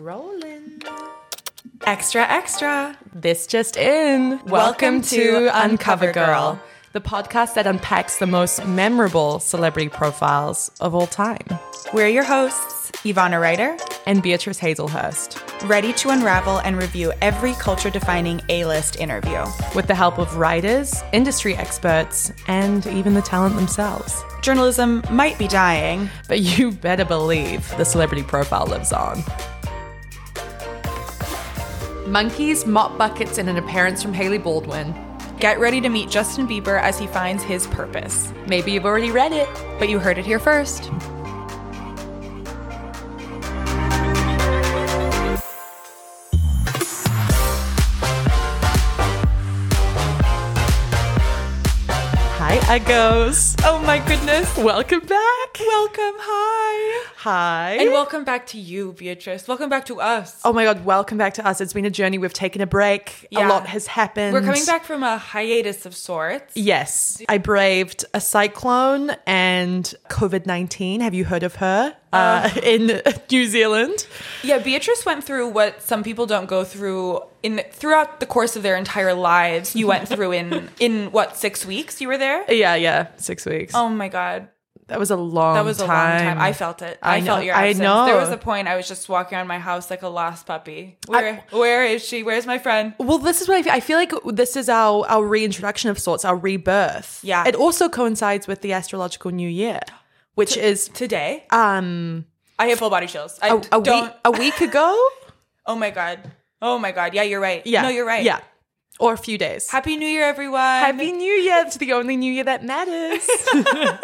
Rolling. Extra, extra. This just in. Welcome to Uncover Girl, the podcast that unpacks the most memorable celebrity profiles of all time. We're your hosts, Ivana Ryder, And Beatrice Hazelhurst, ready to unravel and review every culture defining A list interview. with the help of writers, industry experts, and even the talent themselves. Journalism might be dying. But you better believe the celebrity profile lives on. Monkeys, mop buckets, and an appearance from Hailey Baldwin. Get ready to meet Justin Bieber as he finds his purpose. Maybe you've already read it. But you heard it here first. Hi, Eggos. Oh my goodness. Welcome back. Welcome. Hi. Hi. And welcome back to you, Beatrice. Welcome back to us. Oh my God, welcome back to us. It's been a journey. We've taken a break. A lot has happened. We're coming back from a hiatus of sorts. Yes. I braved a cyclone and COVID 19. Have you heard of her? Uh, in New Zealand. Yeah, Beatrice went through what some people don't go through in throughout the course of their entire lives. You went through in in what six weeks? You were there. Yeah, yeah. Six weeks. Oh my god, that was a long time. that was a long time. I felt it. I, I felt your I know. There was a point I was just walking around my house like a lost puppy. Where where is she? Where's my friend? Well, this is what I feel. I feel like this is our our reintroduction of sorts, our rebirth. Yeah. It also coincides with the astrological new year, which is Today, um I have full body chills. I a, a don't. week a week ago. Oh my god. Oh my god. Yeah, you're right. Yeah. No, you're right. Yeah. Or a few days. Happy New Year, everyone. Happy New Year. It's the only New Year that matters.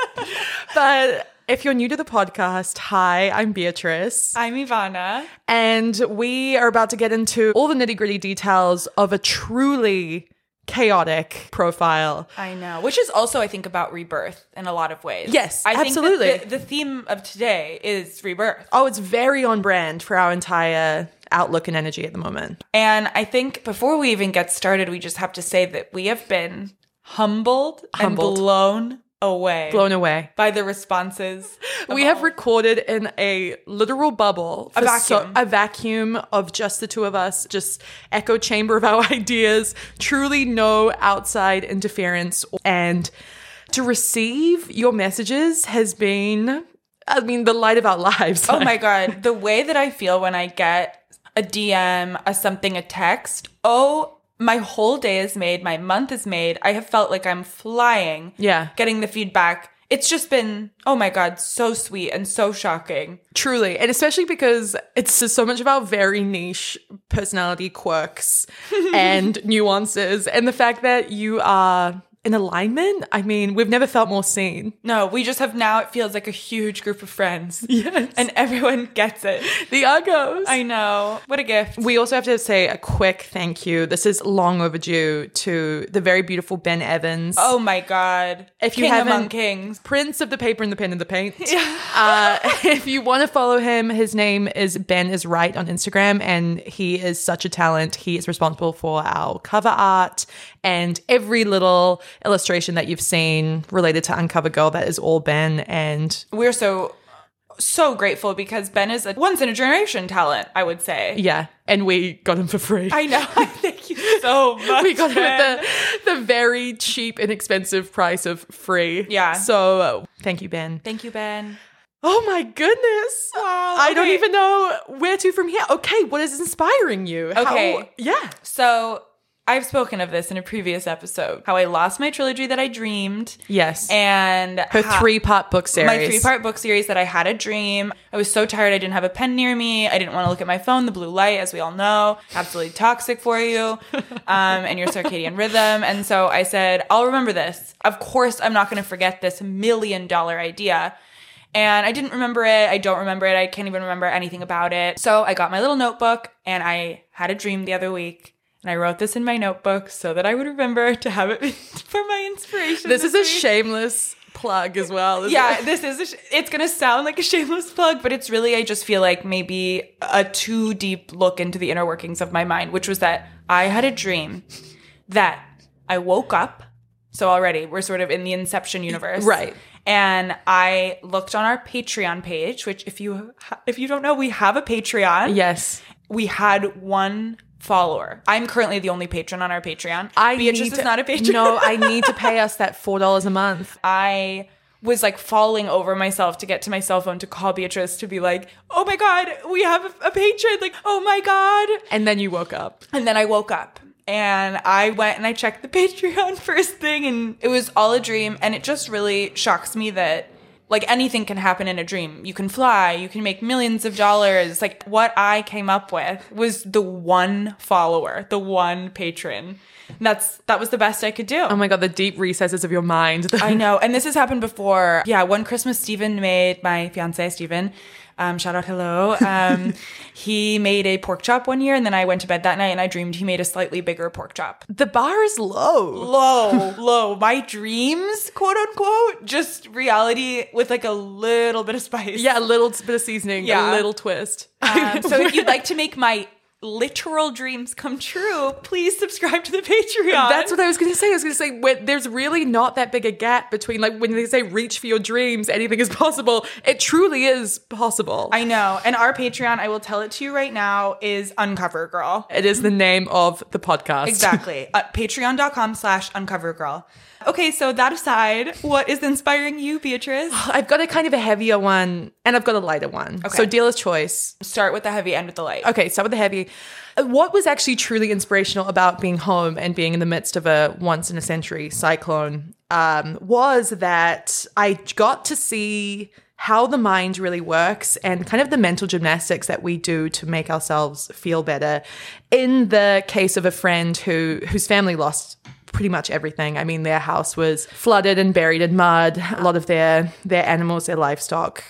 but if you're new to the podcast, hi, I'm Beatrice. I'm Ivana. And we are about to get into all the nitty gritty details of a truly chaotic profile. I know, which is also, I think, about rebirth in a lot of ways. Yes, I absolutely. Think the, the theme of today is rebirth. Oh, it's very on brand for our entire outlook and energy at the moment. And I think before we even get started, we just have to say that we have been humbled, Humbled. and blown away Blown away. by the responses. We have recorded in a literal bubble, A for so- vacuum. a vacuum of just the two of us, just echo chamber of our ideas, truly no outside interference. And to receive your messages has been, I mean, the light of our lives. Oh my god, the way that I feel when I get a DM, a something, a text. Oh, my whole day is made, my month is made. I have felt like I'm flying. Yeah. Getting the feedback. It's just been, oh my god, so sweet and so shocking. Truly. And especially because it's just so much about very niche personality quirks and nuances. And the fact that you are in alignment, I mean, we've never felt more seen. No, we just have now, it feels like a huge group of friends. Yes. And everyone gets it. the Argos. I know. What a gift. We also have to say a quick thank you. This is long overdue to the very beautiful Ben Evans. Oh my god. If you haven't- among kings. Prince of the paper and the pen and the paint. uh, if you want to follow him, his name is Ben is right on Instagram, and he is such a talent. He is responsible for our cover art and every little illustration that you've seen related to Uncover Girl. That is all Ben, and We're so so grateful because Ben is a once in a generation talent, I would say. yeah, and we got him for free. I know. Thank you so much. we got him at the, the very cheap, and inexpensive price of free. Yeah. So uh, thank you, Ben. Thank you, Ben. Oh my goodness. Wow, I don't even know where to from here. Okay, what is inspiring you? How- Okay. yeah. So I've spoken of this in a previous episode. How I lost my trilogy that I dreamed. Yes. And Her how- three part book series. my three part book series that I had a dream. I was so tired I didn't have a pen near me. I didn't want to look at my phone. The blue light, as we all know, absolutely toxic for you um, and your circadian rhythm. And so I said, I'll remember this. Of course, I'm not going to forget this million dollar idea. And I didn't remember it. I don't remember it. I can't even remember anything about it. So I got my little notebook and I had a dream the other week. And I wrote this in my notebook so that I would remember to have it for my inspiration. This is a shameless plug as well. Yeah, it? this is. A sh- it's gonna sound like a shameless plug, but it's really. I just feel like maybe a too deep look into the inner workings of my mind, which was that I had a dream that I woke up. So already we're sort of in the Inception universe, Right. And I looked on our Patreon page, which if you if you don't know, we have a Patreon. Yes. We had one follower. I'm currently the only patron on our Patreon. I Beatrice is not a patron. No, I need to pay us that four dollars a month. I was like falling over myself to get to my cell phone to call Beatrice to be like, "Oh my god, we have a, a patron!" Like, "Oh my god!" And then you woke up. And then I woke up and I went and I checked the Patreon first thing, and it was all a dream. And it just really shocks me that like anything can happen in a dream. You can fly, you can make millions of dollars. Like what I came up with was the one follower, the one patron. And that's that was the best I could do. Oh my god, the deep recesses of your mind. I know. And this has happened before. Yeah, one Christmas, Stephen made, my fiance, Steven, um, shout out hello. Um, he made a pork chop one year, and then I went to bed that night and I dreamed he made a slightly bigger pork chop. the bar is low. Low, low. My dreams, quote unquote, just reality with like a little bit of spice. Yeah, a little bit of seasoning, Yeah. a little twist. Um, so if you'd like to make my literal dreams come true, please subscribe to the Patreon. That's what I was going to say. I was going to say when, there's really not that big a gap between like when they say reach for your dreams, anything is possible. It truly is possible. I know. And our Patreon, I will tell it to you right now, is Uncover Girl. it is the name of the podcast. Exactly. uh, Patreon.com slash Uncover Girl. Okay, so that aside, what is inspiring you, Beatrice? I've got a kind of a heavier one and I've got a lighter one. So dealer's choice. Start with the heavy, end with the light. Okay, start with the heavy. Uh, What was actually truly inspirational about being home and being in the midst of a once in a century cyclone um, was that I got to see how the mind really works and kind of the mental gymnastics that we do to make ourselves feel better. In the case of a friend who whose family lost pretty much everything. I mean, their house was flooded and buried in mud. A lot of their their animals, their livestock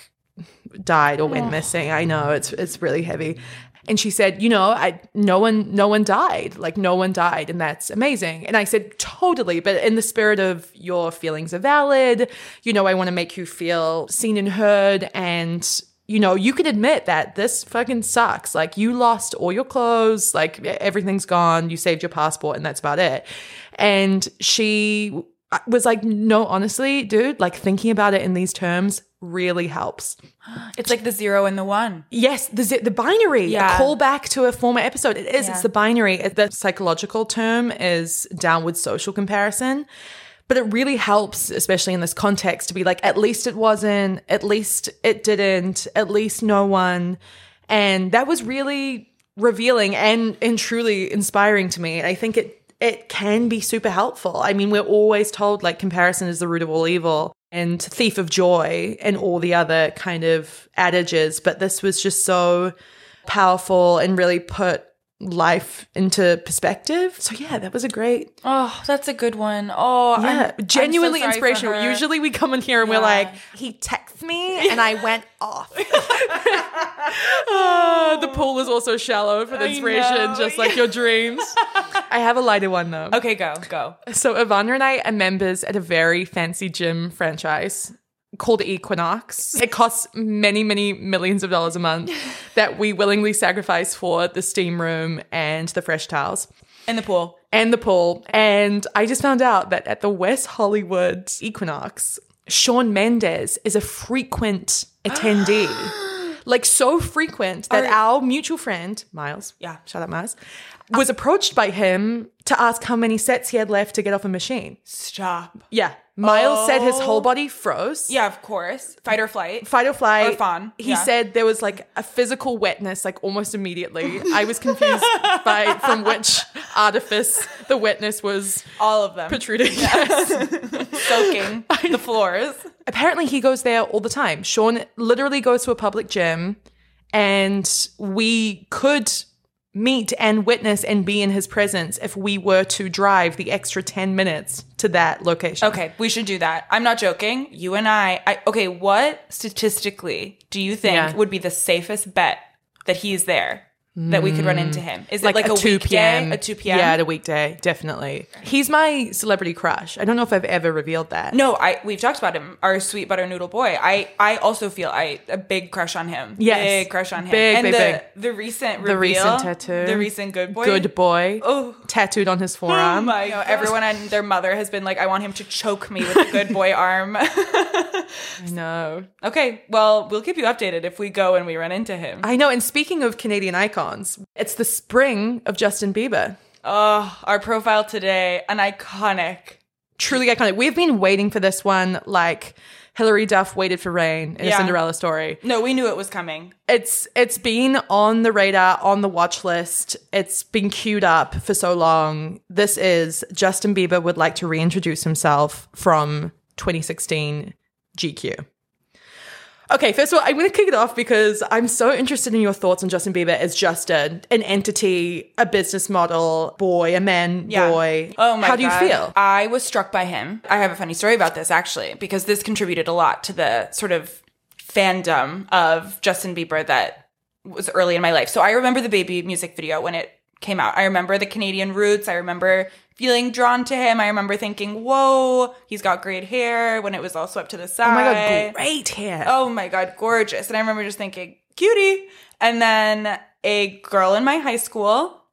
died or went oh. missing. I know it's it's really heavy. And she said, you know, I no one no one died. Like no one died and that's amazing. And I said, totally, but in the spirit of your feelings are valid, you know, I want to make you feel seen and heard and you know, you can admit that this fucking sucks. Like you lost all your clothes, like everything's gone, you saved your passport and that's about it. And she was like, no, honestly, dude, like thinking about it in these terms really helps. It's like the zero and the one. Yes, the the binary. Yeah. A call back to a former episode. It is. Yeah. It's the binary. The psychological term is downward social comparison. But it really helps, especially in this context, to be like, at least it wasn't, at least it didn't, at least no one. And that was really revealing and and truly inspiring to me. I think it it can be super helpful. I mean, we're always told like comparison is the root of all evil and thief of joy and all the other kind of adages, but this was just so powerful and really put life into perspective. So yeah, that was a great Oh, that's a good one. Oh, I'm- yeah, I'm so genuinely inspirational. Usually we come in here and Yeah. we're like, he texts me and I went off. Ah, the pool is also shallow for the inspiration, just like your dreams. I have a lighter one though. Okay, go, go. So Ivana and I are members at a very fancy gym franchise called Equinox. It costs many, many millions of dollars a month that we willingly sacrifice for the steam room and the fresh towels And the pool. and the pool. And I just found out that at the West Hollywood Equinox, Shawn Mendes is a frequent attendee. like so frequent that Are- our mutual friend, Miles, Yeah. shout out Miles, was approached by him to ask how many sets he had left to get off a machine. Stop. Yeah. Miles said his Oh. whole body froze. Yeah, of course. Fight or flight. Fight or flight. Or fawn, He yeah. said there was like a physical wetness, like almost immediately. I was confused by from which artifice the wetness was All of them. protruding. Soaking the floors. Apparently, he goes there all the time. Shawn literally goes to a public gym, and we could meet and witness and be in his presence if we were to drive the extra 10 minutes to that location. Okay, we should do that. I'm not joking. You and I, I okay, what statistically do you think Yeah. would be the safest bet that he's there? That we could run into mm. him? Is like, it like a, a, 2 p.m. A 2 p.m.? Yeah, at a weekday, definitely. He's my celebrity crush. I don't know if I've ever revealed that. No, I we've talked about him. Our sweet butter noodle boy. I I also feel I a big crush on him. Yes. big crush on him. Big, and big, the, big. The recent reveal, The recent tattoo. the recent good boy. Good boy. Oh. Tattooed on his Oh forearm. my! You know, everyone and their mother has been like, "I want him to choke me with the good boy arm." I know. okay, well, we'll keep you updated if we go and we run into him. I know. And speaking of Canadian icons, it's the spring of Justin Bieber. Oh, our profile today, an iconic. Truly iconic. We've been waiting for this one like Hilary Duff waited for rain in Yeah. a Cinderella story. No, we knew it was coming. It's it's been on the radar, on the watch list. It's been queued up for so long. This is Justin Bieber would like to reintroduce himself from 2016 GQ. Okay, first of all, I'm going to kick it off because I'm so interested in your thoughts on Justin Bieber as just a, an entity, a business model, boy, a man, Yeah. boy. Oh my How do you feel? I was struck by him. I have a funny story about this actually, because this contributed a lot to the sort of fandom of Justin Bieber that was early in my life. So I remember the baby music video when it came out. I remember the Canadian roots. I remember feeling drawn to him. I remember thinking, whoa, he's got great hair when it was all swept to the side. Oh my god, great hair. Oh my god, gorgeous. And I remember just thinking, cutie. And then a girl in my high school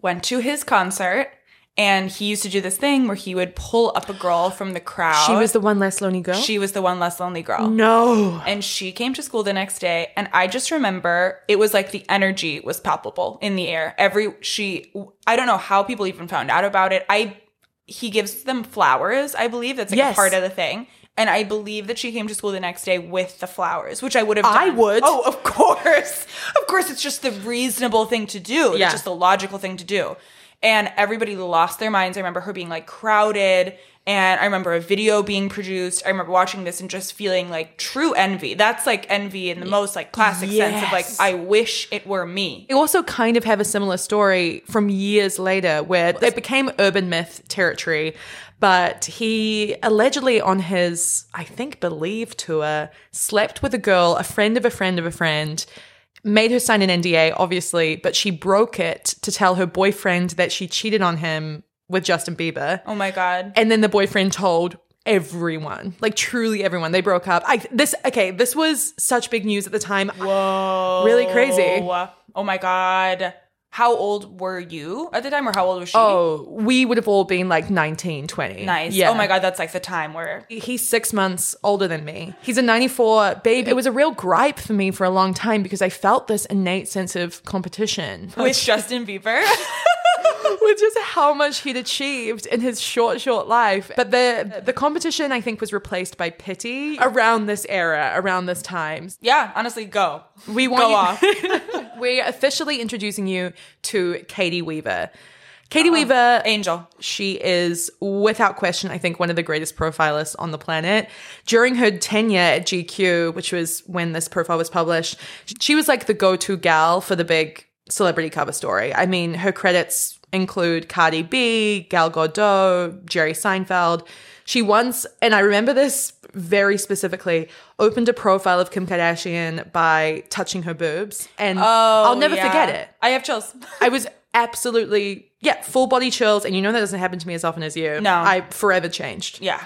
went to his concert and he used to do this thing where he would pull up a girl from the crowd. she was the one less lonely girl? she was the one less lonely girl. no. And she came to school the next day, and I just remember it was like the energy was palpable in the air. Every she, I don't know how people even found out about it. I he gives them flowers, I believe that's like Yes. a part of the thing. And I believe that she came to school the next day with the flowers, which I would have. I would. Oh, of course, of course. It's just the reasonable thing to do. Yeah. It's just the logical thing to do. And everybody lost their minds. I remember her being like crowded. And I remember a video being produced. I remember watching this and just feeling like true envy. That's like envy in the most like classic sense of like, I wish it were me. I also kind of have a similar story from years later where it became urban myth territory. But he allegedly on his, I think, Believe tour, slept with a girl, a friend of a friend of a friend, made her sign an NDA, obviously, but she broke it to tell her boyfriend that she cheated on him with Justin Bieber. Oh my God. And then the boyfriend told everyone, like truly everyone. They broke up. I this okay, this was such big news at the time. Whoa. Really crazy. Oh my God. How old were you at the time or how old was she? Oh, we would have all been like 19, 20. nice. Yeah. Oh my God. That's like the time where He's six months older than me. He's a 94 babe. It was a real gripe for me for a long time because I felt this innate sense of competition with Justin Bieber. with just how much he'd achieved in his short, short life. But the the competition, I think, was replaced by pity around this era, around this time. yeah. Honestly, go. We want Go you- off. We're officially introducing you to Caity Weaver. Caity uh-huh. Weaver, Angel. she is without question, I think, one of the greatest profilists on the planet. During her tenure at GQ, which was when this profile was published, she was like the go to gal for the big celebrity cover story. I mean, her credits include Cardi B, Gal Gadot, Jerry Seinfeld. She once, and I remember this very specifically, opened a profile of Kim Kardashian by touching her boobs. And oh, I'll never Oh, yeah. forget it. I have chills. I was absolutely, yeah, full body chills. And you know that doesn't happen to me as often as you. No. I forever changed. yeah.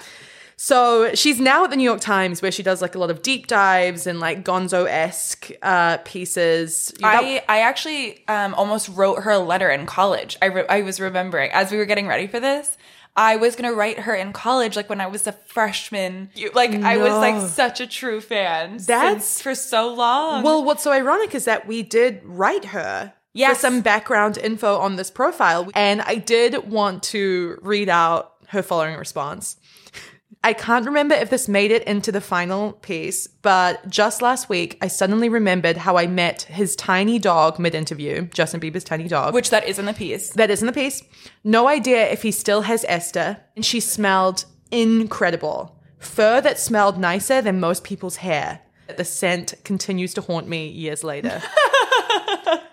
So she's now at the New York Times where she does like a lot of deep dives and like gonzo esque uh, pieces. I, I actually um, almost wrote her a letter in college. I, re- I was remembering as we were getting ready for this. I was gonna write her in college, like when I was a freshman. You- Like I was like such a true fan. That's- since for so long. well, what's so ironic is that we did write her. Yes. For some background info on this profile. And I did want to read out her following response. I can't remember if this made it into the final piece, but just last week, I suddenly remembered how I met his tiny dog mid interview, Justin Bieber's tiny dog. which that is in the piece. that is in the piece. No idea if he still has Esther, and she smelled incredible. Fur that smelled nicer than most people's hair. The scent continues to haunt me years later.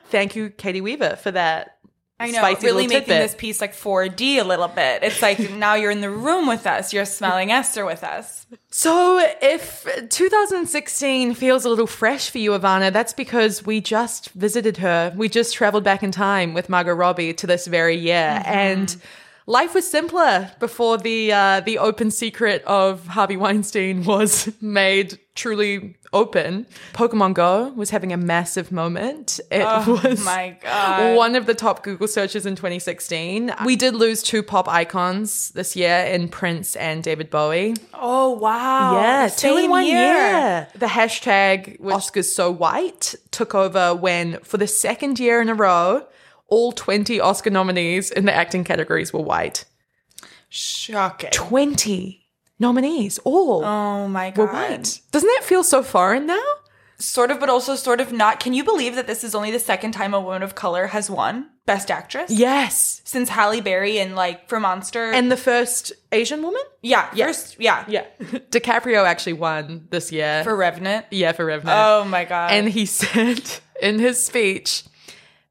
Thank you, Caity Weaver, for that I know, spicy really making tidbit. this piece like 4D a little bit. It's like now you're in the room with us. You're smelling Esther with us. So, if 2016 feels a little fresh for you, Ivana, that's because we just visited her. We just traveled back in time with Margot Robbie to this very year, and life was simpler before the uh, the open secret of Harvey Weinstein was made truly open. Pokemon Go was having a massive moment. It oh was my God. one of the top Google searches in 2016. We did lose two pop icons this year in Prince and David Bowie. Oh wow! Yeah, two in one year. The hashtag Oscars so white took over when, for the second year in a row, all 20 Oscar nominees in the acting categories were white. Shocking. 20 nominees, all Oh my god. were white. Doesn't that feel so foreign now? Sort of, but also sort of not. Can you believe that this is only the second time a woman of color has won Best Actress? Yes. Since Halle Berry and like for Monster. And the first Asian woman? yeah, first, yeah, Yeah. DiCaprio actually won this year. for Revenant. yeah, for Revenant. Oh my god. And he said in his speech,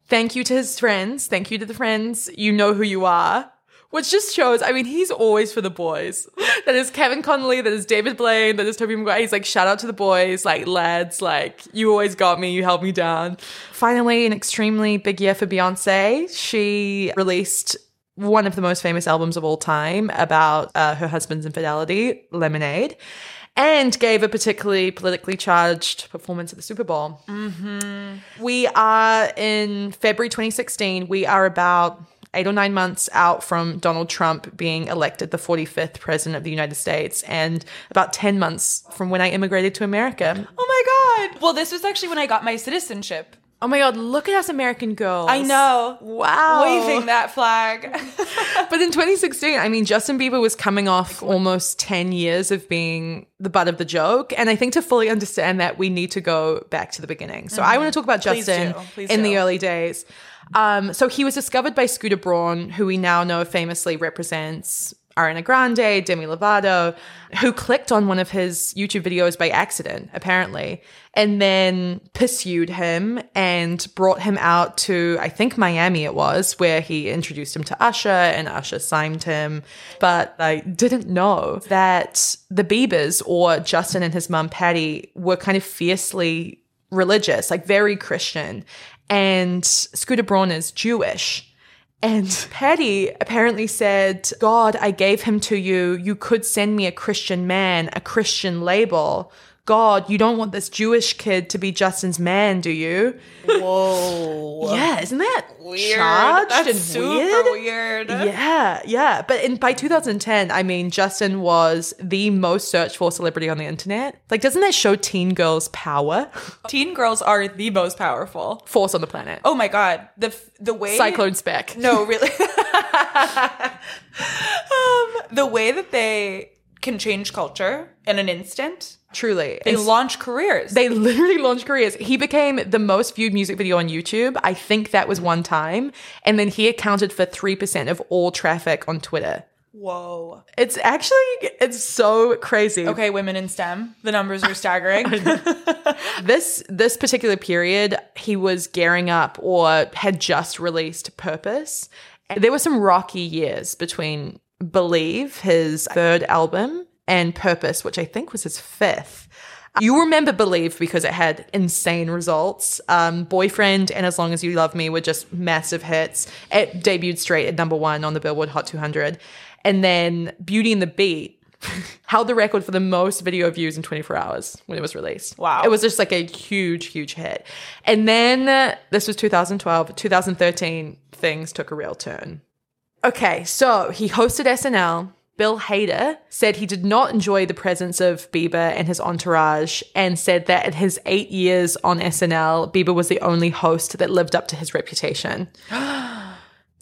thank you to his friends. Thank you to the friends. You know who you are. Which just shows, I mean, he's always for the boys. That is Kevin Connolly, that is David Blaine, that is Tobey Maguire. He's like, shout out to the boys, like, lads, like, you always got me, you held me down. Finally, an extremely big year for Beyonce. She released one of the most famous albums of all time about uh, her husband's infidelity, Lemonade, and gave a particularly politically charged performance at the Super Bowl. We are in February 2016. We are about eight or nine months out from Donald Trump being elected the 45th president of the United States, and about 10 months from when I immigrated to America. oh my god. Well, this was actually when I got my citizenship. Oh my God, look at us American girls. I know. Wow. Waving that flag. But in 2016, I mean, Justin Bieber was coming off almost 10 years of being the butt of the joke. And I think to fully understand that, we need to go back to the beginning. So mm-hmm. I want to talk about Please Justin do. Please in do. the early days. Um, so he was discovered by Scooter Braun, who we now know famously represents Ariana Grande, Demi Lovato, who clicked on one of his YouTube videos by accident, apparently, and then pursued him and brought him out to, I think Miami it was, where he introduced him to Usher and Usher signed him. But I didn't know that the Biebers or Justin and his mum Patty were kind of fiercely religious, like very Christian. And Scooter Braun is Jewish. And Patty apparently said, God, I gave him to you. You could send me a Christian man, a Christian label. God, you don't want this Jewish kid to be Justin's man, do you? Whoa. Yeah, isn't that Weird. charged That's and super weird? weird. Yeah, yeah. But in by 2010, I mean, Justin was the most searched for celebrity on the internet. Like, doesn't that show teen girls' power? Teen girls are the most powerful. Force on the planet. Oh my god. The f- the way Cyclone spec. No, really. um, the way that they can change culture in an instant. Truly. They It's- launch careers. They literally launched careers. He became the most viewed music video on YouTube. I think that was one time. And then he accounted for 3% of all traffic on Twitter. Whoa. It's actually, it's so crazy. Okay, women in STEM. The numbers are staggering. This, this particular period, he was gearing up or had just released Purpose. There were some rocky years between Believe, his third album, and Purpose, which I think was his fifth. You remember Believe because it had insane results. Um, Boyfriend and As Long as You Love Me were just massive hits. It debuted straight at number one on the Billboard Hot 200. And then Beauty and the Beat held the record for the most video views in 24 hours when it was released. Wow. It was just like a huge, huge hit. And then uh, this was 2012, 2013, things took a real turn. Okay, so he hosted SNL. Bill Hader said he did not enjoy the presence of Bieber and his entourage and said that in his eight years on SNL, Bieber was the only host that lived up to his reputation.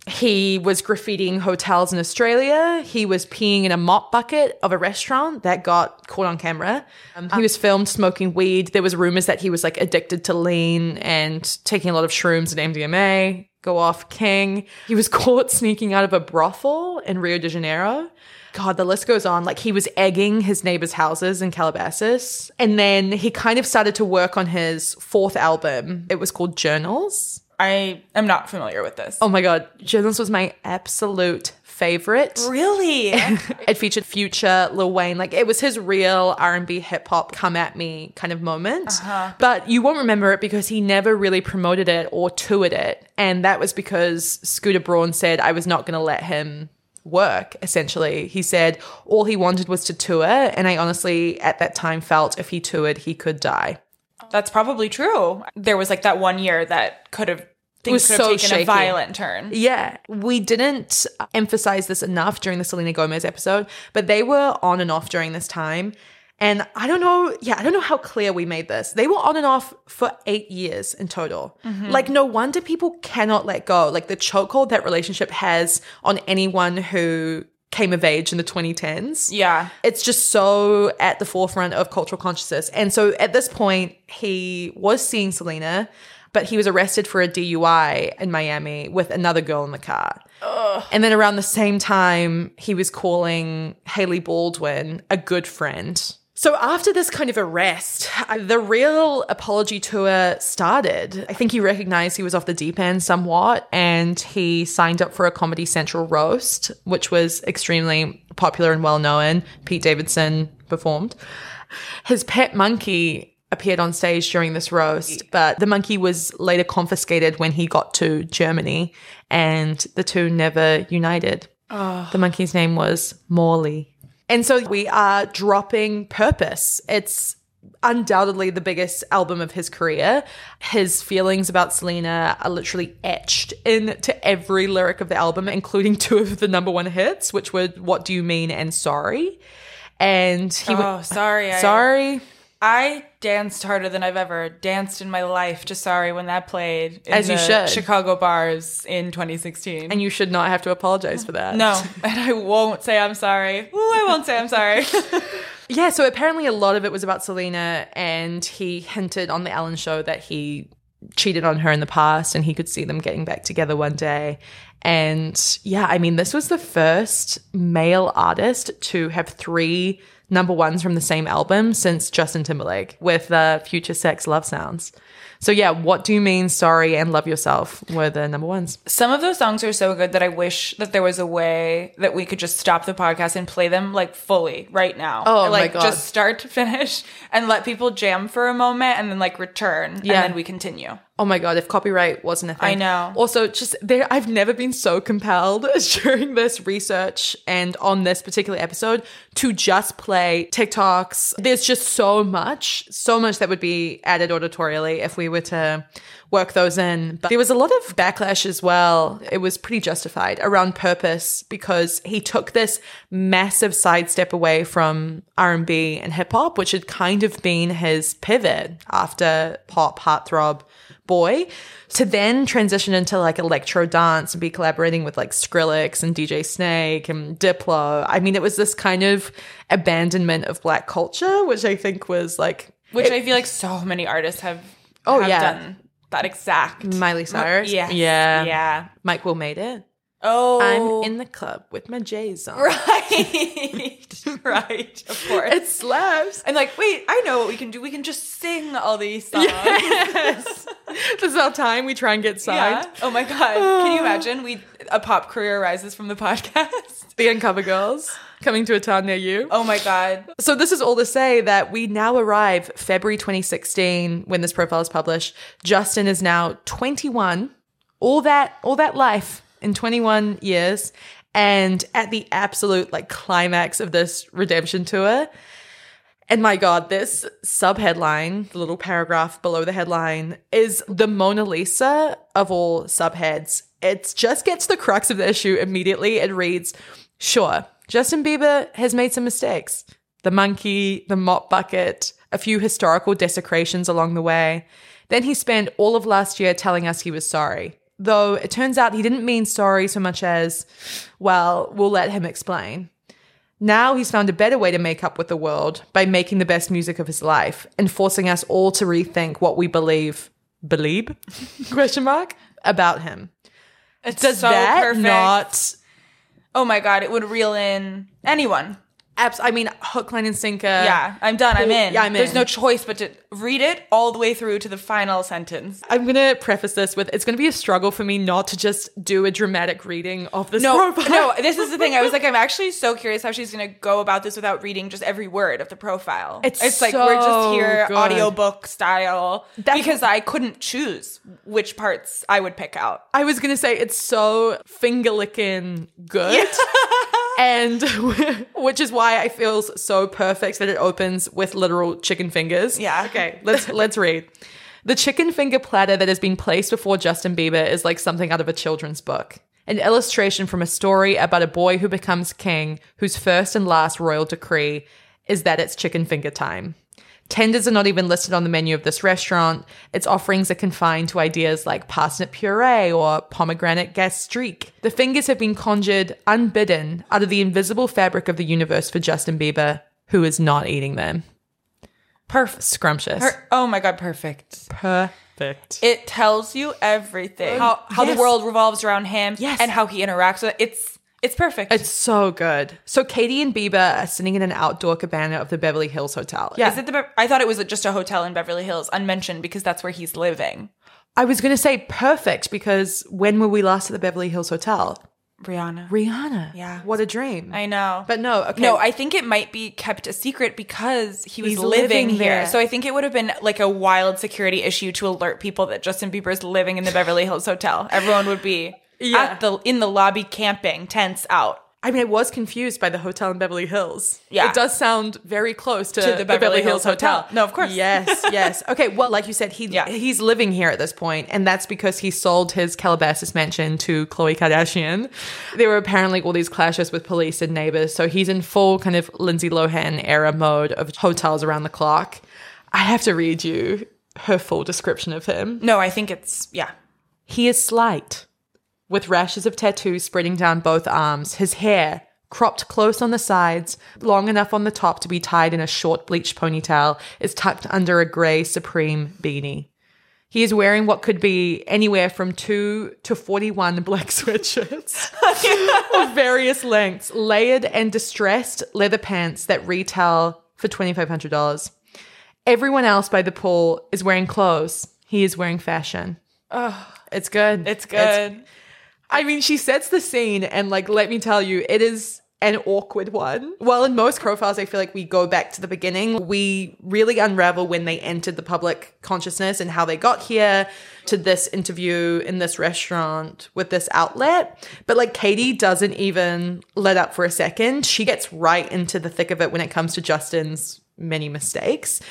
He was graffitiing hotels in Australia. He was peeing in a mop bucket of a restaurant that got caught on camera. Um, he was filmed smoking weed. There was rumors that he was like addicted to lean and taking a lot of shrooms and MDMA. Go off, king. He was caught sneaking out of a brothel in Rio de Janeiro. God, the list goes on. Like he was egging his neighbors' houses in Calabasas. And then he kind of started to work on his fourth album. It was called Journals. I am not familiar with this. Oh my god, Journals was my absolute favorite. really? it featured Future, Lil Wayne, like it was his real R&B hip hop come at me kind of moment. Uh-huh. But you won't remember it because he never really promoted it or toured it, and that was because Scooter Braun said I was not going to let him work essentially he said all he wanted was to tour and i honestly at that time felt if he toured he could die That's probably true. There was like that one year that could have things was could have so taken shaky. a violent turn. Yeah, we didn't emphasize this enough during the Selena Gomez episode, but they were on and off during this time. And I don't know, yeah, I don't know how clear we made this. They were on and off for eight years in total. Mm-hmm. Like, no wonder people cannot let go. Like, the chokehold that relationship has on anyone who came of age in the 2010s Yeah. it's just so at the forefront of cultural consciousness. And so at this point, he was seeing Selena, but he was arrested for a DUI in Miami with another girl in the car. And then around the same time, he was calling Hailey Baldwin a good friend. So after this kind of arrest, the real apology tour started. I think he recognized he was off the deep end somewhat and he signed up for a Comedy Central roast, which was extremely popular and well known. Pete Davidson performed. His pet monkey appeared on stage during this roast, but the monkey was later confiscated when he got to Germany and the two never united. Ah. The monkey's name was Morley. And so we are dropping Purpose. It's undoubtedly the biggest album of his career. His feelings about Selena are literally etched into every lyric of the album, including two of the number one hits, which were What Do You Mean and Sorry. And he Oh, sorry. I, Sorry. I danced harder than I've ever danced in my life to Sorry when that played in As you the should. Chicago bars in 2016. And you should not have to apologize for that. no, and I won't say I'm sorry. Ooh, I won't say I'm sorry. Yeah, so apparently a lot of it was about Selena, and he hinted on the Ellen show that he cheated on her in the past and he could see them getting back together one day. And yeah, I mean, this was the first male artist to have three number ones from the same album since Justin Timberlake with uh, Future Sex Love Sounds. So yeah, What Do You Mean, Sorry, and Love Yourself were the number ones. Some of those songs are so good that I wish that there was a way that we could just stop the podcast and play them like fully right now. Oh, my like God. just start to finish and let people jam for a moment and then like return Yeah. and then we continue. Oh my god, if copyright wasn't a thing. I know. Also, just there I've never been so compelled during this research and on this particular episode to just play TikToks. There's just so much, so much that would be added auditorially if we were to work those in. But there was a lot of backlash as well. It was pretty justified around purpose because he took this massive sidestep away from R&B and hip hop, which had kind of been his pivot after pop heartthrob boy to then transition into like electro dance and be collaborating with like Skrillex and DJ Snake and Diplo. I mean, it was this kind of abandonment of black culture, which I think was like Which I feel like so many artists have, Oh, have yeah. done that exact. Miley Cyrus. Yeah. Yeah. Yeah. Mike Will made it. Oh. I'm in the club with my J's on. Right. right. Of course. It slaps. I'm like, wait, I know what we can do. We can just sing all these songs. Yes. this is our time. We try and get signed. Yeah. Oh my god. Can you imagine? We a pop career arises from the podcast. The Uncover Girls coming to a town near you. Oh my god. So this is all to say that we now arrive February 2016 when this profile is published. Justin is now 21. All that all that life in 21 years and at the absolute like climax of this redemption tour. And my god, this sub headline, the little paragraph below the headline is the Mona Lisa of all subheads. It just gets the crux of the issue immediately. It reads, Sure, Justin Bieber has made some mistakes. The monkey, the mop bucket, a few historical desecrations along the way. Then he spent all of last year telling us he was sorry. Though it turns out he didn't mean sorry so much as, well, we'll let him explain. Now he's found a better way to make up with the world by making the best music of his life and forcing us all to rethink what we believe, believe, question mark, about him. It's Does so that perfect. not Oh my god, it would reel in anyone. Abs- I mean, hook, line, and sinker. Yeah, I'm done. I'm in. Yeah, I'm in. There's no choice but to read it all the way through to the final sentence. I'm gonna preface this with it's gonna be a struggle for me not to just do a dramatic reading of this No, profile. no, this is the thing. I was like, I'm actually so curious how she's going to go about this without reading just every word of the profile. It's it's like we're just here good. audiobook style That's- because I couldn't choose which parts I would pick out. I was gonna say it's so finger licking good. and which is why I feel so perfect that it opens with literal chicken fingers. Yeah. Okay, let's let's read. The chicken finger platter that has been placed before Justin Bieber is like something out of a children's book. An illustration from a story about a boy who becomes king, whose first and last royal decree is that it's chicken finger time. Tenders are not even listed on the menu of this restaurant. Its offerings are confined to ideas like parsnip puree or pomegranate gastrique. The fingers have been conjured unbidden out of the invisible fabric of the universe for Justin Bieber, who is not eating them. Perfect. Scrumptious. Per- oh my god, perfect. Perfect. It tells you everything. Oh, how how yes. the world revolves around him Yes. and how he interacts with it. It's it's perfect. It's so good. So Caity and Bieber are sitting in an outdoor cabana of the Beverly Hills Hotel. Yeah. Is it the Be- I thought it was just a hotel in Beverly Hills, unmentioned because that's where he's living. I was going to say perfect because when were we last at the Beverly Hills Hotel? Rihanna. Rihanna. Yeah. What a dream. I know. but no, okay. No, I think it might be kept a secret because he was He's living, living here. So I think it would have been like a wild security issue to alert people that Justin Bieber's living in the Beverly Hills Hotel. Everyone would be Yeah. at the in the lobby camping, tents out. I mean, I was confused by the hotel in Beverly Hills. Yeah. It does sound very close to, To the Beverly Hills Hotel. No, of course. Yes, yes. Okay, well, like you said, he Yeah. he's living here at this point, and that's because he sold his Calabasas mansion to Khloe Kardashian. There were apparently all these clashes with police and neighbors, so he's in full kind of Lindsay Lohan era mode of hotels around the clock. I have to read you her full description of him. No, I think it's yeah. He is slight, with rashes of tattoos spreading down both arms, his hair cropped close on the sides, long enough on the top to be tied in a short bleached ponytail, is tucked under a grey Supreme beanie. He is wearing what could be anywhere from 2 to 41 black sweatshirts of various lengths, layered and distressed leather pants that retail for $2,500. Everyone else by the pool is wearing clothes. He is wearing fashion. Oh, it's good. It's good. I mean, she sets the scene, and like, let me tell you, it is an awkward one. Well, in most profiles, I feel like we go back to the beginning. We really unravel when they entered the public consciousness and how they got here to this interview in this restaurant with this outlet. But like, Caity doesn't even let up for a second. She gets right into the thick of it when it comes to Justin's many mistakes.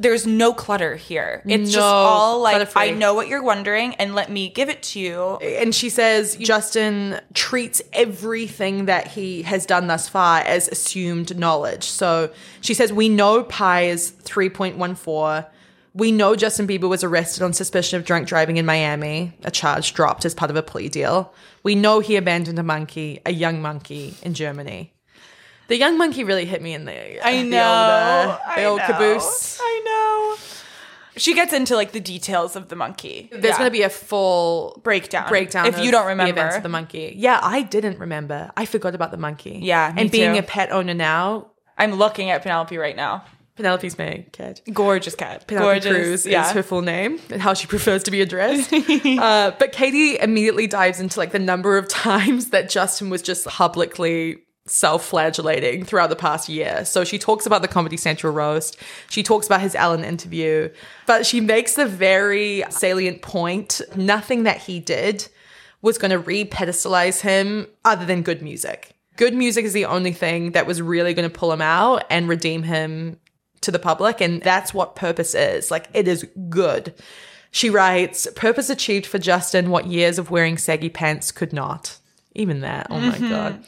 There's no clutter here. It's just all like. I know what you're wondering and let me give it to you. and she says Justin treats everything that he has done thus far as assumed knowledge. So she says, We know Pi is 3.14. We know Justin Bieber was arrested on suspicion of drunk driving in Miami, a charge dropped as part of a plea deal. We know he abandoned a monkey, a young monkey, in Germany. The young monkey really hit me in the, I the know. old, uh, the I old know. caboose. I know. She gets into like the details of the monkey. There's going to be a full Breakdown. breakdown. If you don't the remember. events of the monkey. Yeah, I didn't remember. I forgot about the monkey. Yeah, and being too. a pet owner now, I'm looking at Penelope right now. Penelope's my cat. Gorgeous cat. Penelope Gorgeous. Cruz yeah. is her full name and how she prefers to be addressed. uh, but Caity immediately dives into like the number of times that Justin was just publicly self-flagellating throughout the past year. So she talks about the Comedy Central roast. She talks about his Ellen interview, but she makes the very salient point: nothing that he did was going to re-pedestalize him other than good music. Good music is the only thing that was really going to pull him out and redeem him to the public. And that's what purpose is. Like, it is good. She writes, Purpose achieved for Justin what years of wearing saggy pants could not. Even that. Oh my mm-hmm. God.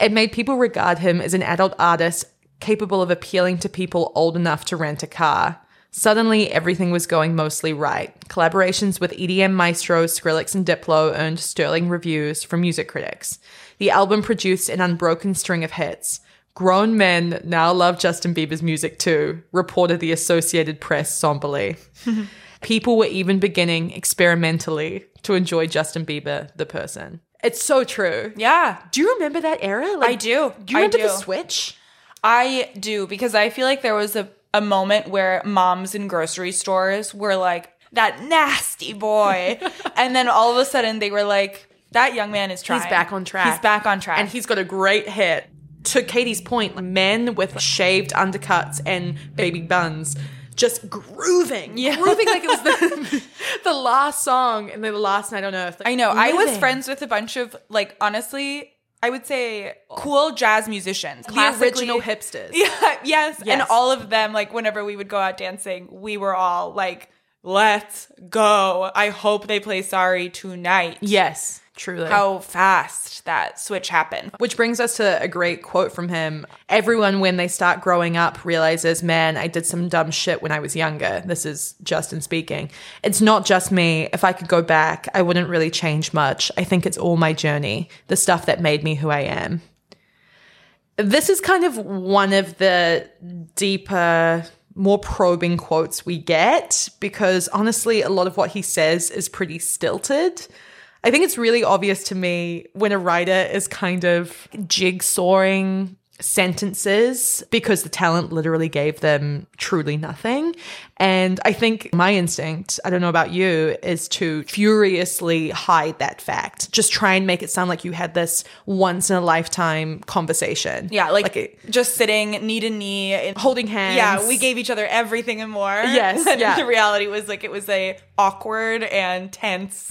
It made people regard him as an adult artist capable of appealing to people old enough to rent a car. Suddenly, everything was going mostly right. Collaborations with EDM maestros Skrillex and Diplo earned sterling reviews from music critics. The album produced an unbroken string of hits. Grown men now love Justin Bieber's music too, reported the Associated Press somberly. People were even beginning experimentally to enjoy Justin Bieber, the person. It's so true. Yeah. Do you remember that era? Like, I do. Do you remember the switch? I do because I feel like there was a, a moment where moms in grocery stores were like, that nasty boy. and then all of a sudden they were like, that young man is trying. He's back on track. He's back on track. And he's got a great hit. To Caity's point, men with shaved undercuts and baby buns just grooving. Yeah. Grooving like it was the, the last song and the last night on earth. Like, I know. I was friends with a bunch of like honestly, I would say cool jazz musicians. the original hipsters. Yeah, yes. And all of them, like whenever we would go out dancing, we were all like, let's go. I hope they play sorry tonight. Yes, truly. How fast that switch happened. Which brings us to a great quote from him. Everyone, when they start growing up, realizes, man, I did some dumb shit when I was younger. This is Justin speaking. It's not just me. If I could go back, I wouldn't really change much. I think it's all my journey, the stuff that made me who I am. This is kind of one of the deeper, more probing quotes we get because honestly, a lot of what he says is pretty stilted. I think it's really obvious to me when a writer is kind of jigsawing sentences because the talent literally gave them truly nothing. And I think my instinct, I don't know about you, is to furiously hide that fact. Just try and make it sound like you had this once in a lifetime conversation. Yeah, like, it- just sitting knee to knee. in- holding hands. yeah, we gave each other everything and more. Yes, And yeah. The reality was like it was a awkward and tense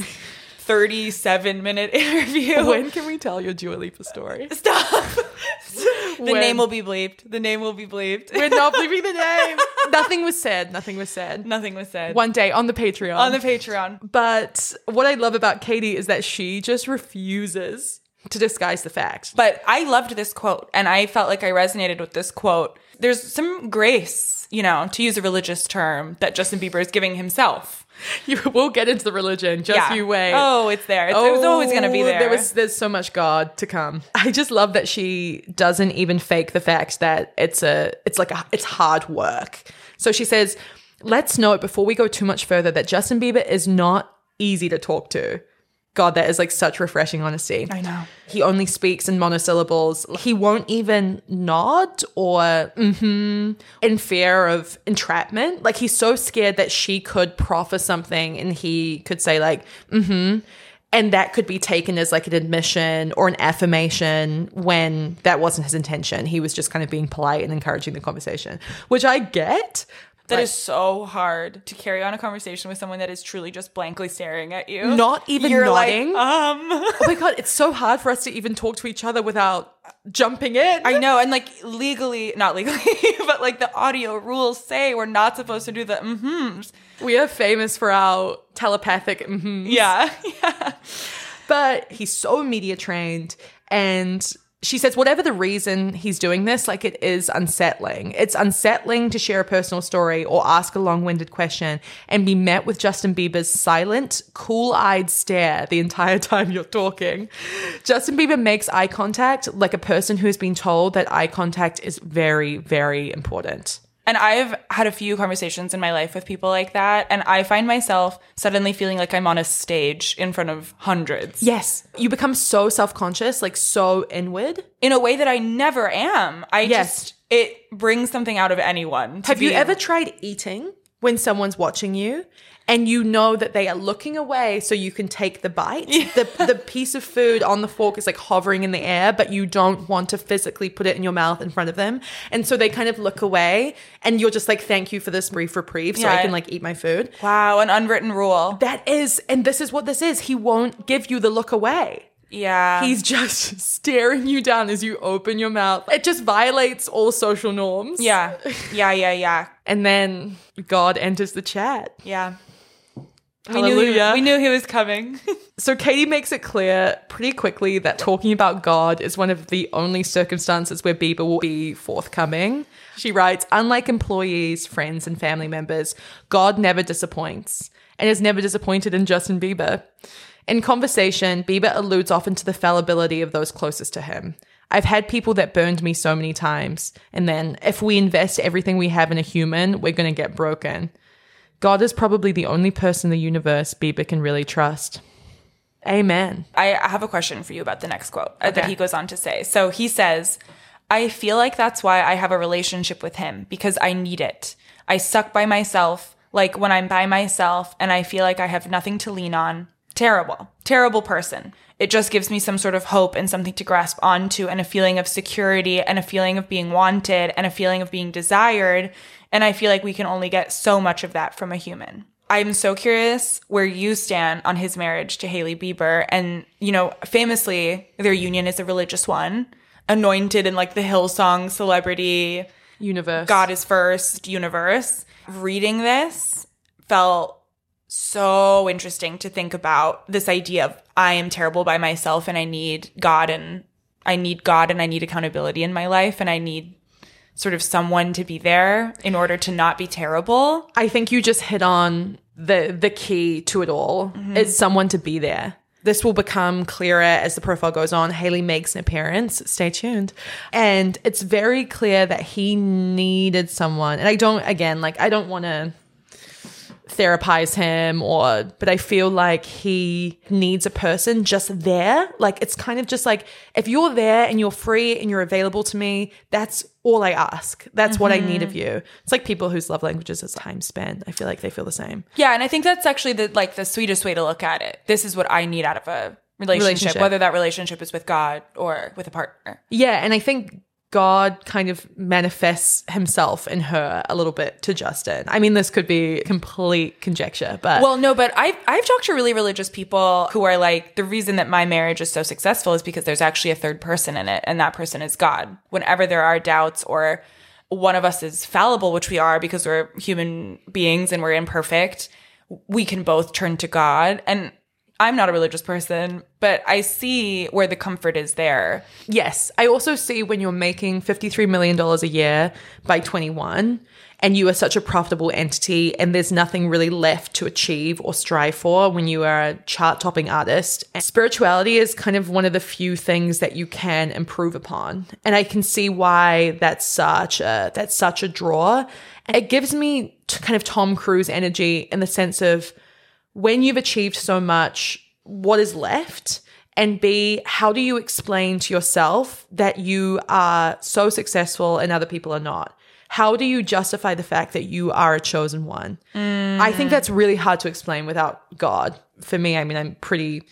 37 minute interview. When can we tell your Dua Lipa story? Stop. the When- name will be bleeped. The name will be bleeped. We're not leaving the name. Nothing was said. Nothing was said. Nothing was said. One day on the Patreon. on the Patreon. But what I love about Caity is that she just refuses to disguise the fact. But I loved this quote and I felt like I resonated with this quote. There's some grace, you know, to use a religious term that Justin Bieber is giving himself. You will get into the religion. Just you wait. Oh, it's there. It's, it was always going to be Oh, there. There was there's so much God to come. I just love that she doesn't even fake the fact that it's a it's like a it's hard work. So she says, "Let's note before we go too much further that Justin Bieber is not easy to talk to." God, that is like such refreshing honesty. I know. He only speaks in monosyllables. He won't even nod or mm-hmm in fear of entrapment. Like he's so scared that she could proffer something and he could say like mm-hmm. And that could be taken as like an admission or an affirmation when that wasn't his intention. He was just kind of being polite and encouraging the conversation, which I get. That but is so hard to carry on a conversation with someone that is truly just blankly staring at you. Not even You're nodding? Like, um, oh my God, it's so hard for us to even talk to each other without jumping in. I know, and like legally, not legally, but like the audio rules say we're not supposed to do the mm-hms. We are famous for our telepathic mhm. Yeah, yeah. But he's so media trained and she says whatever the reason he's doing this like it is unsettling. It's unsettling to share a personal story or ask a long-winded question and be met with justin bieber's silent cool-eyed stare the entire time you're talking. Justin bieber makes eye contact like a person who's been told that eye contact is very very important And I've had a few conversations in my life with people like that, and I find myself suddenly feeling like I'm on a stage in front of hundreds. yes you become so self-conscious like so inward In a way that I never am. I Yes. just it brings something out of anyone. Have you ever tried eating when someone's watching you and you know that they are looking away so you can take the bite? The, the piece of food on the fork is like hovering in the air, but you don't want to physically put it in your mouth in front of them. And so they kind of look away and you're just like, thank you for this brief reprieve so I can like eat my food. Wow, an unwritten rule. That is, and this is what this is. He won't give you the look away. Yeah. He's just staring you down as you open your mouth. It just violates all social norms. yeah. Yeah, yeah, yeah. And then God enters the chat. Yeah. We knew, he, Hallelujah. we knew he was coming. So Caity makes it clear pretty quickly that talking about God is one of the only circumstances where Bieber will be forthcoming. She writes, unlike employees, friends, and family members, God never disappoints and is never disappointed in Justin Bieber. In conversation, Bieber alludes often to the fallibility of those closest to him. I've had people that burned me so many times, and then if we invest everything we have in a human, we're going to get broken. God is probably the only person in the universe Bieber can really trust. Amen. I have a question for you about the next quote uh, that he goes on to say. So he says, I feel like that's why I have a relationship with him because I need it. I suck by myself. Like when I'm by myself and I feel like I have nothing to lean on. Terrible, terrible person. It just gives me some sort of hope and something to grasp onto and a feeling of security and a feeling of being wanted and a feeling of being desired. And I feel like we can only get so much of that from a human. I'm so curious where you stand on his marriage to Hailey Bieber. And, you know, famously, their union is a religious one, anointed in like the Hillsong celebrity Universe. God is first universe. Reading this felt so interesting to think about this idea of I am terrible by myself and I need God and I need God and I need accountability in my life and I need sort of someone to be there in order to not be terrible. I think you just hit on the the key to it all mm-hmm. is someone to be there. This will become clearer as the profile goes on. Hailey makes an appearance. Stay tuned. And it's very clear that he needed someone. And I don't, again, like, I don't want to therapize him or, but I feel like he needs a person just there. Like, it's kind of just like, if you're there and you're free and you're available to me, that's all I ask. That's what I mm-hmm. need of you. It's like people whose love languages is time spent. I feel like they feel the same. Yeah, and I think that's actually the like the sweetest way to look at it. This is what I need out of a relationship, Relationship. whether that relationship is with God or with a partner. Yeah, and I think God kind of manifests himself in her a little bit to Justin. I mean, this could be complete conjecture, but Well, no, but I've I've talked to really religious people who are like the reason that my marriage is so successful is because there's actually a third person in it, and that person is God. Whenever there are doubts or one of us is fallible, which we are because we're human beings and we're imperfect, we can both turn to God. And I'm not a religious person, but I see where the comfort is there. yes, I also see when you're making $53 million a year by 21 and you are such a profitable entity and there's nothing really left to achieve or strive for when you are a chart topping artist. And spirituality is kind of one of the few things that you can improve upon. And I can see why that's such a that's such a draw. It gives me kind of Tom Cruise energy in the sense of when you've achieved so much, what is left? And B, how do you explain to yourself that you are so successful and other people are not? How do you justify the fact that you are a chosen one? I think mm. that's really hard to explain without God. For me, I mean, I'm pretty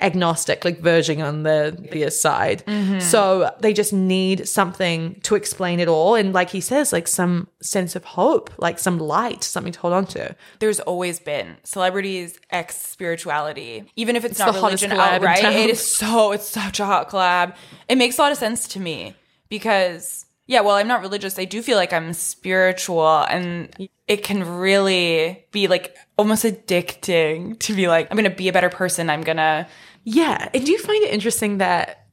agnostic, like verging on the the side. Mm-hmm. So they just need something to explain it all. And like he says, like some sense of hope, like some light, something to hold on to. there's always been celebrities ex spirituality even if it's, not religion outright it is so it's such a hot collab it makes a lot of sense to me because yeah well i'm not religious i do feel like i'm spiritual and it can really be like almost addicting to be like i'm gonna be a better person i'm gonna Yeah. And do you find it interesting that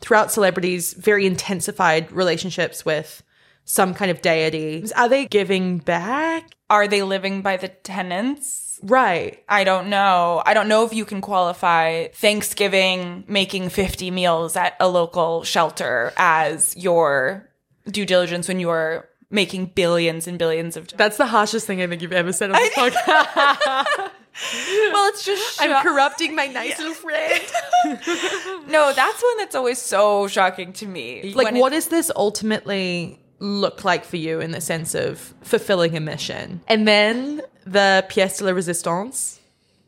throughout celebrities, very intensified relationships with some kind of deity, are they giving back? are they living by the tenets Right. I don't know. I don't know if you can qualify Thanksgiving making 50 meals at a local shelter as your due diligence when you're making billions and billions of That's the harshest thing I think you've ever said on this podcast. Well, it's just I'm corrupting my nice little friend. No, that's one that's always so shocking to me. Like, what does this ultimately look like for you in the sense of fulfilling a mission? And then the pièce de la résistance.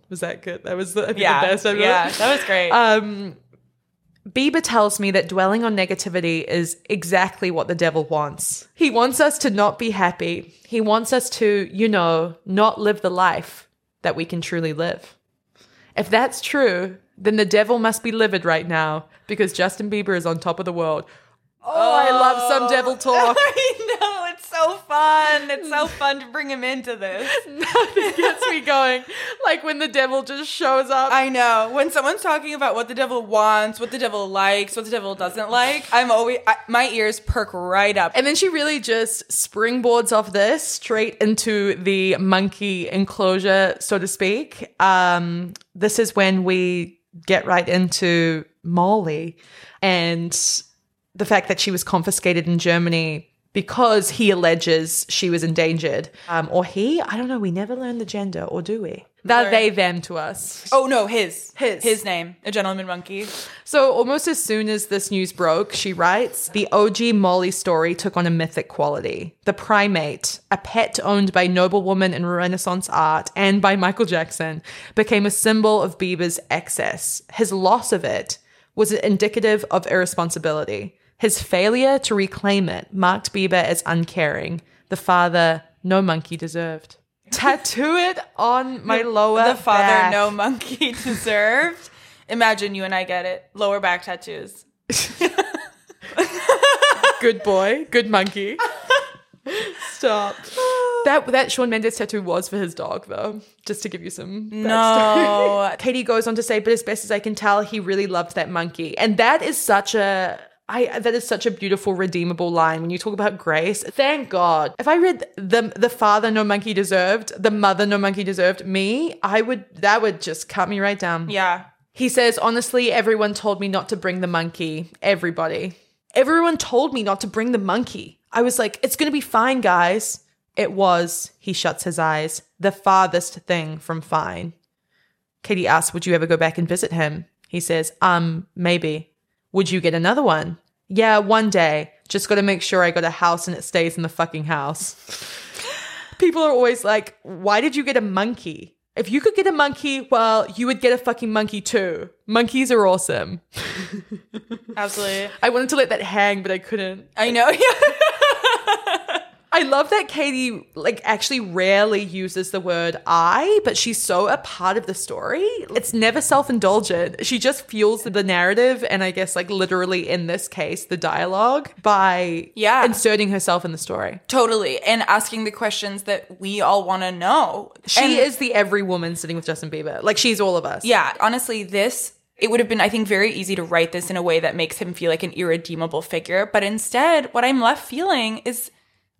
Was that good? That was the, I think, yeah, the best I wrote. yeah, that was great. Um, Bieber tells me that dwelling on negativity is exactly what the devil wants. He wants us to not be happy. He wants us to, you know, not live the life that we can truly live. If that's true, then the devil must be livid right now because Justin Bieber is on top of the world. Oh, I love some devil talk. I know so fun. It's so fun to bring him into this. Nothing gets me going. Like when the devil just shows up. I know when someone's talking about what the devil wants, what the devil likes, what the devil doesn't like. I'm always I, my ears perk right up. And then she really just springboards off this straight into the monkey enclosure, so to speak. Um, this is when we get right into Molly and the fact that she was confiscated in Germany because he alleges she was endangered. Um, or he, I don't know, we never learn the gender, or do we? They're they them to us. Oh no, his His. his name, a gentleman monkey. So almost as soon as this news broke, she writes, the OG Molly story took on a mythic quality. The primate, a pet owned by noblewoman in Renaissance art and by Michael Jackson, became a symbol of Bieber's excess. His loss of it was indicative of irresponsibility. His failure to reclaim it marked Bieber as uncaring, the father no monkey deserved. Tattoo it on my lower the father back. no monkey deserved. Imagine you and I get it. Lower back tattoos. Good boy, good monkey. Stop. That that Shawn Mendes tattoo was for his dog, though. Just to give you some. No. Caity goes on to say, but as best as I can tell, he really loved that monkey, and that is such a. I, that is such a beautiful, redeemable line when you talk about grace. Thank God. If I read the the father no monkey deserved, the mother no monkey deserved me, I would that would just cut me right down. Yeah. He says, honestly, everyone told me not to bring the monkey. Everybody. Everyone told me not to bring the monkey. I was like, it's going to be fine, guys. It was, he shuts his eyes, the farthest thing from fine. Caity asks, would you ever go back and visit him? He says, um, maybe. Would you get another one? Yeah, one day. Just got to make sure I got a house and it stays in the fucking house. People are always like, why did you get a monkey? If you could get a monkey, well, you would get a fucking monkey too. Monkeys are awesome. Absolutely. I wanted to let that hang, but I couldn't. I know. I love that Caity like actually rarely uses the word I, but she's so a part of the story. It's never self-indulgent. She just fuels the narrative and I guess like literally in this case the dialogue by Yeah. inserting herself in the story. totally. And asking the questions that we all want to know. She And- is the every woman sitting with Justin Bieber. Like she's all of us. Yeah, honestly, this it would have been, I think, very easy to write this in a way that makes him feel like an irredeemable figure. But instead, what I'm left feeling is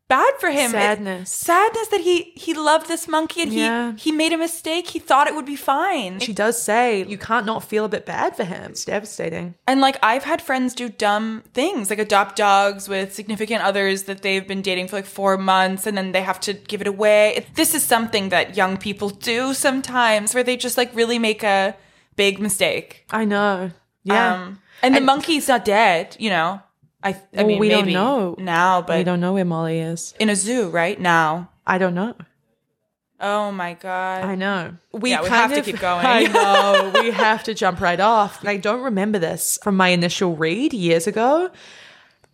bad for him. It- Sadness. sadness that he he loved this monkey and Yeah. he he made a mistake. He thought it would be fine. She does say you can't not feel a bit bad for him. It's devastating. And like I've had friends do dumb things, like adopt dogs with significant others that they've been dating for like four months and then they have to give it away. This is something that young people do sometimes where they just like really make a big mistake. I know. Yeah. Um, and, the And- monkey's not dead, you know. I, I Well, mean, we don't know. now, but we don't know where Molly is. in a zoo, right now. I don't know. Oh my god! I know. We, Yeah, we have to keep going. I know. we have to jump right off. I don't remember this from my initial read years ago.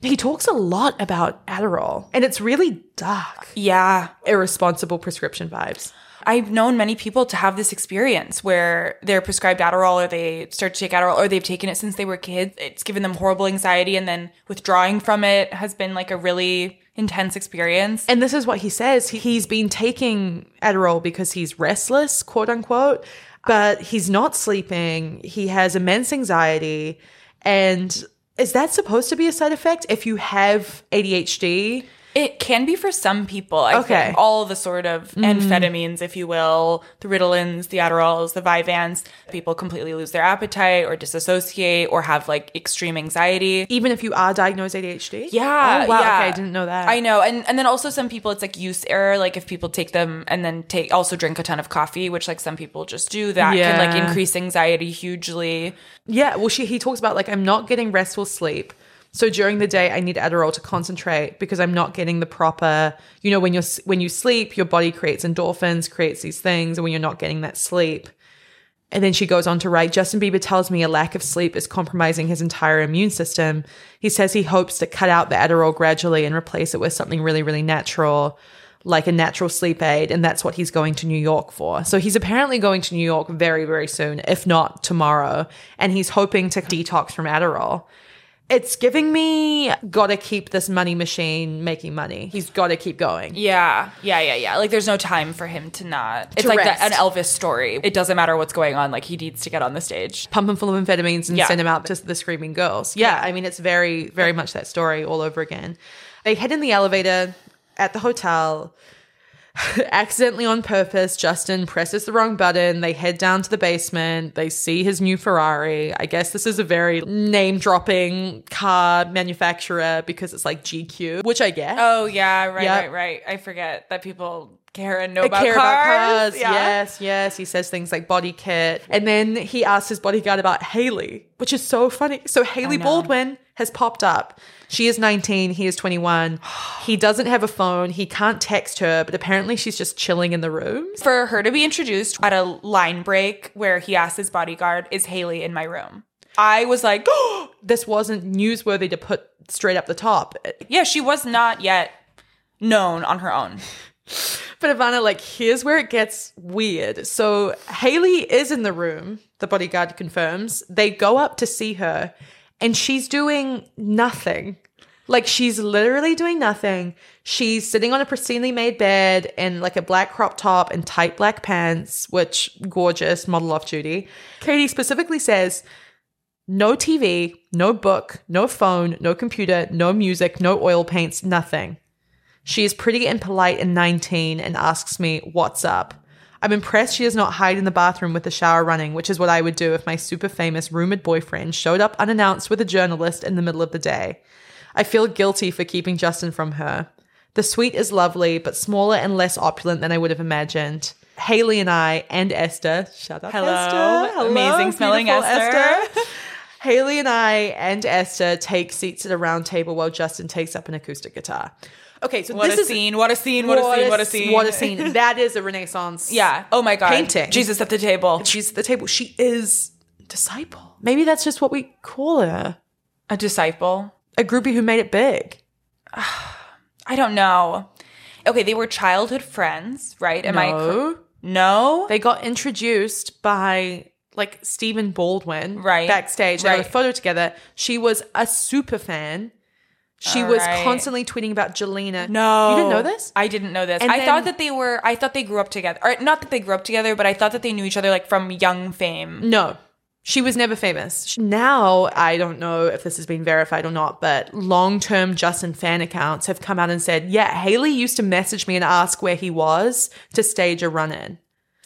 He talks a lot about Adderall, and it's really dark, yeah, irresponsible prescription vibes. I've known many people to have this experience where they're prescribed Adderall or they start to take Adderall or they've taken it since they were kids. It's given them horrible anxiety and then withdrawing from it has been like a really intense experience. And this is what he says. He, he's been taking Adderall because he's restless, quote unquote, but he's not sleeping. He has immense anxiety. And is that supposed to be a side effect if you have ADHD? It can be for some people. I Okay. Think all the sort of mm. amphetamines, if you will, the Ritalins, the Adderalls, the Vyvanse. People completely lose their appetite or disassociate or have like extreme anxiety. Even if you are diagnosed ADHD? Yeah, Oh, wow. yeah. Okay, I didn't know that. I know, and and then also some people it's like use error. Like if people take them and then take also drink a ton of coffee, which like some people just do, that can like increase anxiety hugely. Yeah, well, she he talks about like I'm not getting restful sleep. So during the day, I need Adderall to concentrate because I'm not getting the proper. You know, when you're when you sleep, your body creates endorphins, creates these things, and when you're not getting that sleep. And then she goes on to write Justin Bieber tells me a lack of sleep is compromising his entire immune system. He says he hopes to cut out the Adderall gradually and replace it with something really, really natural, like a natural sleep aid. And that's what he's going to New York for. So he's apparently going to New York very, very soon, if not tomorrow. And he's hoping to detox from Adderall. It's giving me gotta keep this money machine making money. He's gotta keep going. Yeah, yeah, yeah, yeah. Like there's no time for him to not. It's To like that, an Elvis story. It doesn't matter what's going on. Like he needs to get on the stage. pump him full of amphetamines and Yeah. send him out to the screaming girls. Yeah, I mean, it's very, very much that story all over again. They head in the elevator at the hotel. Accidentally on purpose, Justin presses the wrong button. They head down to the basement. They see his new Ferrari. I guess this is a very name dropping car manufacturer because it's like GQ, which I get. Oh yeah, right, Yep. right, right. I forget that people care and know about care cars. about cars. Yeah. Yes, yes. He says things like body kit. And then he asks his bodyguard about Hailey, which is so funny. So Hailey. Baldwin has popped up. She is 19, he is 21. He doesn't have a phone. He can't text her, but apparently she's just chilling in the room. For her to be introduced at a line break where he asked his bodyguard, "Is Hailey in my room?" I was like, This wasn't newsworthy to put straight up the top. "Yeah, she was not yet known on her own." But Ivana, like, here's where it gets weird. So Hailey is in the room, the bodyguard confirms. They go up to see her, and she's doing nothing. Like, she's literally doing nothing. She's sitting on a pristinely made bed in like a black crop top and tight black pants, which gorgeous, model off duty. Caity specifically says, no TV, no book, no phone, no computer, no music, no oil paints, nothing. She is pretty and polite and 19 and asks me, What's up? I'm impressed she does not hide in the bathroom with the shower running, which is what I would do if my super famous rumored boyfriend showed up unannounced with a journalist in the middle of the day. I feel guilty for keeping Justin from her. The suite is lovely, but smaller and less opulent than I would have imagined. Hailey and I and Esther, shut up, Hello. Esther. Amazing smelling beautiful Esther. Hailey and I and Esther take seats at a round table while Justin takes up an acoustic guitar. Okay, so What this a is scene! What a scene! What, a scene! What a scene! What a scene! That is a Renaissance. Yeah. Oh my god. Painting. Jesus at the table. she's at the table. She is disciple. Maybe that's just what we call her. A disciple. A groupie who made it big. I don't know. Okay, they were childhood friends, right? Am I? cor- No. no. They got introduced by like Stephen Baldwin Right. backstage. They had a photo together. She was a super fan. She was Alright. constantly tweeting about Jelena. No, You didn't know this? I didn't know this. And I then- thought that they were. I thought they grew up together, or not that they grew up together, but I thought that they knew each other like from young fame. No. She was never famous. Now, I don't know if this has been verified or not, but long term Justin fan accounts have come out and said, yeah, Hailey used to message me and ask where he was to stage a run in.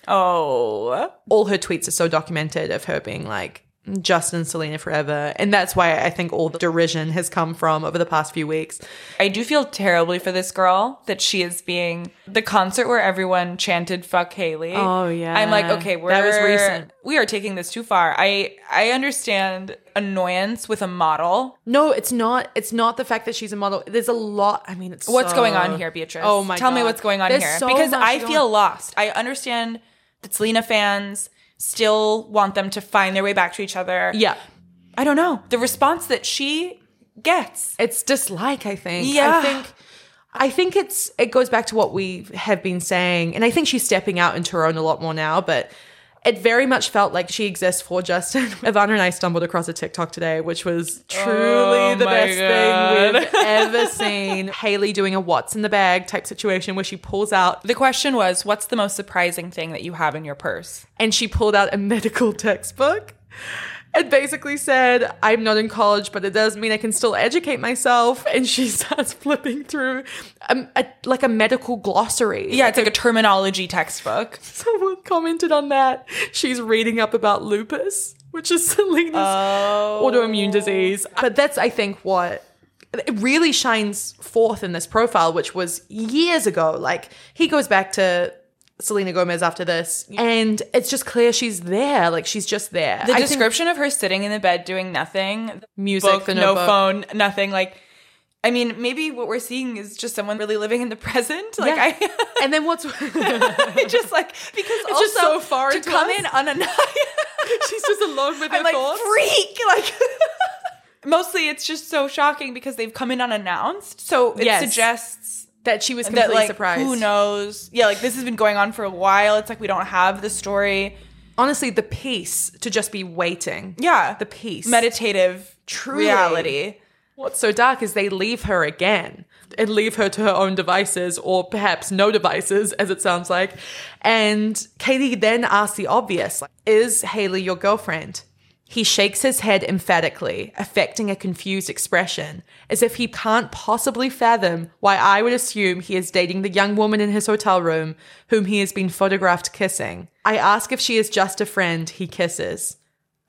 Oh, All her tweets are so documented of her being like, Justin, Selena forever. And that's why I think all the derision has come from over the past few weeks. I do feel terribly for this girl that she is being the concert where everyone chanted "fuck Hailey." Oh, yeah. I'm like, okay, we're That was recent. We are taking this too far. I I understand annoyance with a model. No, it's not. It's not the fact that she's a model. There's a lot. I mean, it's What's so- going on here, Beatrice? Oh my Tell me what's going on There's here so because I feel lost. I understand that Selena fans still want them to find their way back to each other. Yeah. I don't know. The response that she gets. It's dislike, I think. Yeah. I think I think it's it goes back to what we have been saying, and I think she's stepping out into her own a lot more now, but it very much felt like she exists for Justin. Ivana and I stumbled across a TikTok today, which was truly Oh the best God. thing we've ever seen. Hailey doing a what's in the bag type situation where she pulls out The question was, what's the most surprising thing that you have in your purse? and she pulled out a medical textbook and basically said, I'm not in college, but it does mean I can still educate myself. And she starts flipping through a, a, like a medical glossary. Yeah, it's like a terminology textbook. Someone commented on that. She's reading up about lupus, which is Selena's Oh. autoimmune disease. But that's, I think, what it really shines forth in this profile, which was years ago. Like he goes back to Selena Gomez after this, and it's just clear she's there. Like she's just there. The I think description of her sitting in the bed doing nothing, Music, book, the no phone, nothing. Like, I mean, maybe what we're seeing is just someone really living in the present. Like, Yeah. I, and then what's just like because also just so far to come us. in unannounced. she's just alone with her I'm like thoughts. freak. Like, mostly it's just so shocking because they've come in unannounced. So it Yes. suggests that she was that completely like surprised. who knows? Yeah, like this has been going on for a while. It's like we don't have the story. Honestly, the peace to just be waiting. Yeah, The peace. meditative true reality. What's so dark is they leave her again and leave her to her own devices or perhaps no devices, as it sounds like. And Caity then asks the obvious like, Is Hailey your girlfriend? He shakes his head emphatically, affecting a confused expression, as if he can't possibly fathom why I would assume he is dating the young woman in his hotel room whom he has been photographed kissing. I ask if she is just a friend he kisses.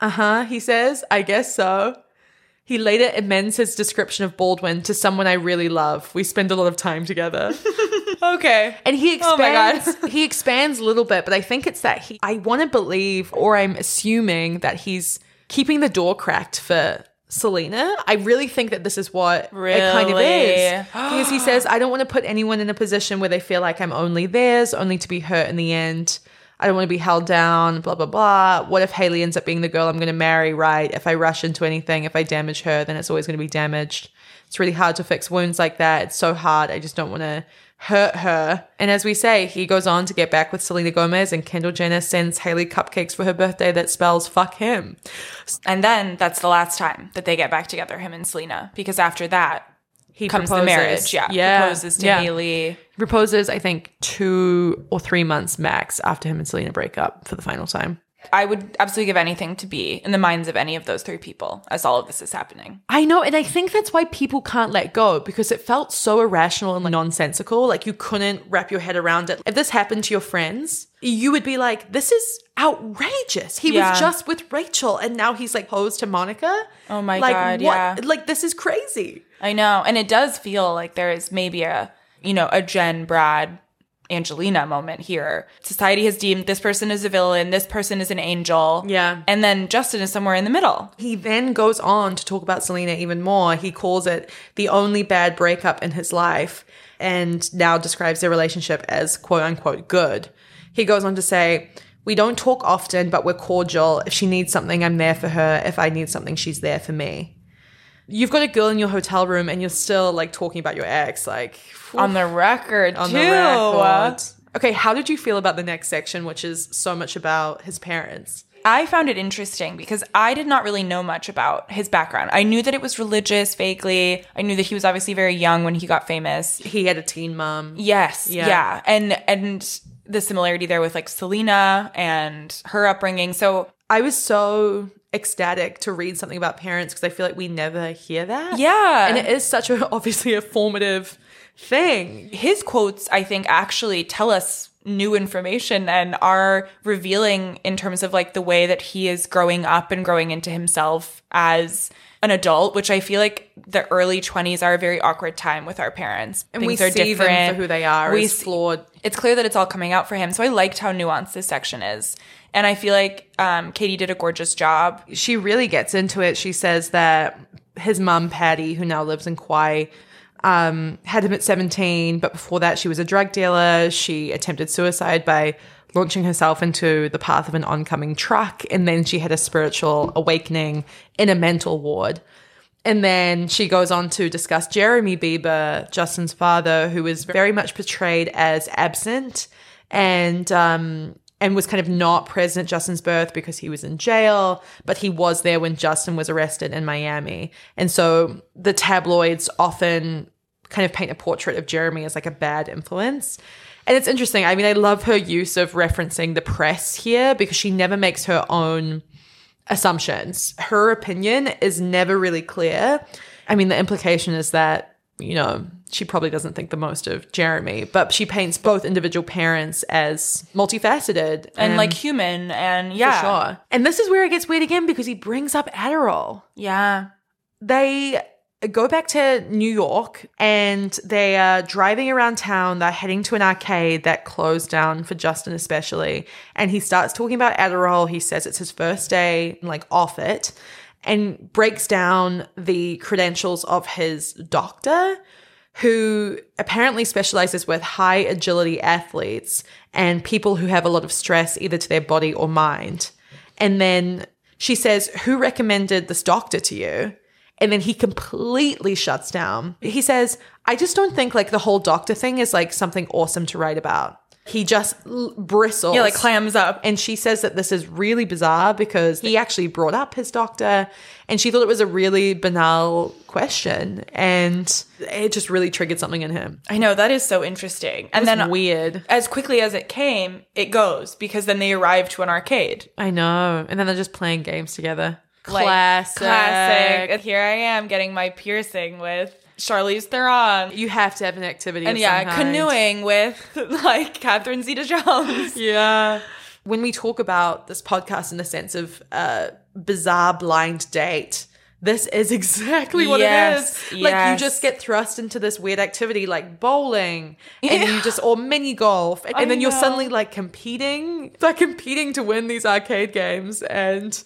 Uh huh, he says, I guess so. He later amends his description of Baldwin to someone I really love. We spend a lot of time together. Okay. And he Oh my expands he expands a little bit, but I think it's that he I want to believe or I'm assuming that he's keeping the door cracked for Selena. I really think that this is what it kind of is. Because he says, I don't want to put anyone in a position where they feel like I'm only theirs, only to be hurt in the end. I don't want to be held down, blah, blah, blah. What if Hailey ends up being the girl I'm going to marry, right? If I rush into anything, if I damage her, then it's always going to be damaged. It's really hard to fix wounds like that. It's so hard. I just don't want to hurt her. And as we say, he goes on to get back with Selena Gomez, and Kendall Jenner sends Hailey cupcakes for her birthday that spells fuck him. And then that's the last time that they get back together, him and Selena, because after that He comes the proposes. marriage. Yeah. yeah. Proposes to yeah. Hailey. Proposes, I think, two or three months max after him and Selena break up for the final time. I would absolutely give anything to be in the minds of any of those three people as all of this is happening. I know, and I think that's why people can't let go because it felt so irrational and nonsensical. Like you couldn't wrap your head around it. If this happened to your friends, you would be like, "This is outrageous." He Yeah. was just with Rachel, and now he's like posed to Monica. Oh my like, God, what? yeah. Like this is crazy. I know. And it does feel like there is maybe a, you know, a Jen, Brad, Angelina moment here. Society has deemed this person is a villain, this person is an angel. Yeah. And then Justin is somewhere in the middle. He then goes on to talk about Selena even more. He calls it the only bad breakup in his life and now describes their relationship as quote unquote good. He goes on to say, We don't talk often, but we're cordial. If she needs something, I'm there for her. If I need something, she's there for me. You've got a girl in your hotel room and you're still like talking about your ex, like On the record, on too. the record. Okay, how did you feel about the next section, which is so much about his parents? I found it interesting because I did not really know much about his background. I knew that it was religious vaguely. I knew that he was obviously very young when he got famous. He had a teen mom. Yes, Yeah. yeah. And and the similarity there with like Selena and her upbringing. So I was so ecstatic to read something about parents because I feel like we never hear that. Yeah. And it is such a obviously a formative thing. his quotes, I think, actually tell us new information and are revealing in terms of like the way that he is growing up and growing into himself as an adult, which I feel like the early 20s are a very awkward time with our parents. And we see them for who they are. We see- flawed. it's clear that it's all coming out for him. So I liked how nuanced this section is. And I feel like um, Caity did a gorgeous job. She really gets into it. She says that his mom, Patty, who now lives in Kauai, um, had him at 17, but before that, she was a drug dealer. She attempted suicide by launching herself into the path of an oncoming truck. And then she had a spiritual awakening in a mental ward. And then she goes on to discuss Jeremy Bieber, Justin's father, who was very much portrayed as absent and um, and was kind of not present at Justin's birth because he was in jail, but he was there when Justin was arrested in Miami. And so the tabloids often kind of paint a portrait of Jeremy as like a bad influence. And it's interesting. I mean, I love her use of referencing the press here because she never makes her own assumptions. Her opinion is never really clear. I mean, the implication is that, you know, she probably doesn't think the most of Jeremy, but she paints both individual parents as multifaceted And like human and yeah. sure. And this is where it gets weird again because he brings up Adderall. Yeah. They go back to New York and they are driving around town. They're heading to an arcade that closed down for Justin, especially. And he starts talking about Adderall. He says it's his first day, like off it, and breaks down the credentials of his doctor, who apparently specializes with high agility athletes and people who have a lot of stress either to their body or mind. And then she says, Who recommended this doctor to you? And then he completely shuts down. He says, I just don't think like the whole doctor thing is like something awesome to write about. He just l- bristles. Yeah, like clams up. And she says that this is really bizarre because he actually brought up his doctor and she thought it was a really banal question. And it just really triggered something in him. I know that is so interesting. And then weird. as quickly as it came, it goes because then they arrive to an arcade. I know. And then they're just playing games together. Like, Classic. classic. Here I am getting my piercing with Charlize Theron. You have to have an activity. And yeah, canoeing with like Catherine Zeta Jones. Yeah. When we talk about this podcast in the sense of a bizarre blind date, this is exactly what Yes, it is. Like you just get thrust into this weird activity like bowling and you just or mini golf and, I then you're suddenly like competing like competing to win these arcade games and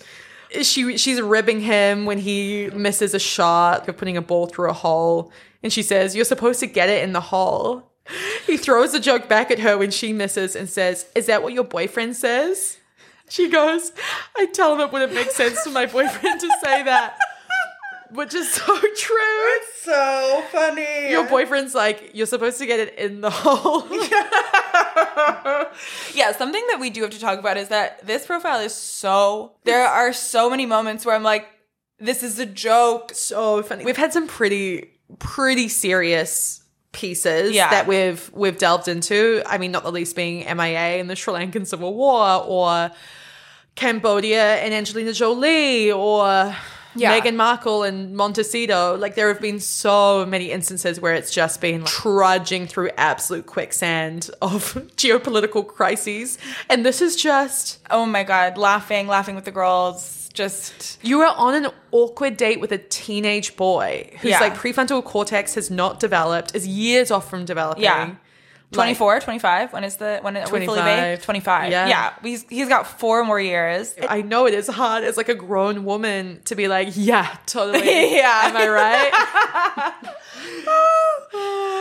she she's ribbing him when he misses a shot of putting a ball through a hole and she says you're supposed to get it in the hole. He throws the joke back at her when she misses and says, "Is that what your boyfriend says?" She goes, I tell him it wouldn't make sense for my boyfriend to say that. Which is so true. It's so funny. Your boyfriend's like, you're supposed to get it in the hole. Yeah, yeah, something that we do have to talk about is that this profile is so. There are so many moments where I'm like, this is a joke. so funny. We've had some pretty, pretty serious pieces Yeah. that we've we've delved into. I mean, not the least being MIA and the Sri Lankan Civil War or Cambodia and Angelina Jolie or Yeah. Meghan Markle and Montecito. Like there have been so many instances where it's just been like, trudging through absolute quicksand of geopolitical crises. And this is just Oh my god, laughing, laughing with the girls. Just you are on an awkward date with a teenage boy whose Yeah. like prefrontal cortex has not developed, is years off from developing. yeah. 24, 25. When is the when are we fully 25. baked? 25. Yeah. Yeah. He's he's got four more years. I know it is hard as like a grown woman to be like, yeah, totally. Yeah. Am I right?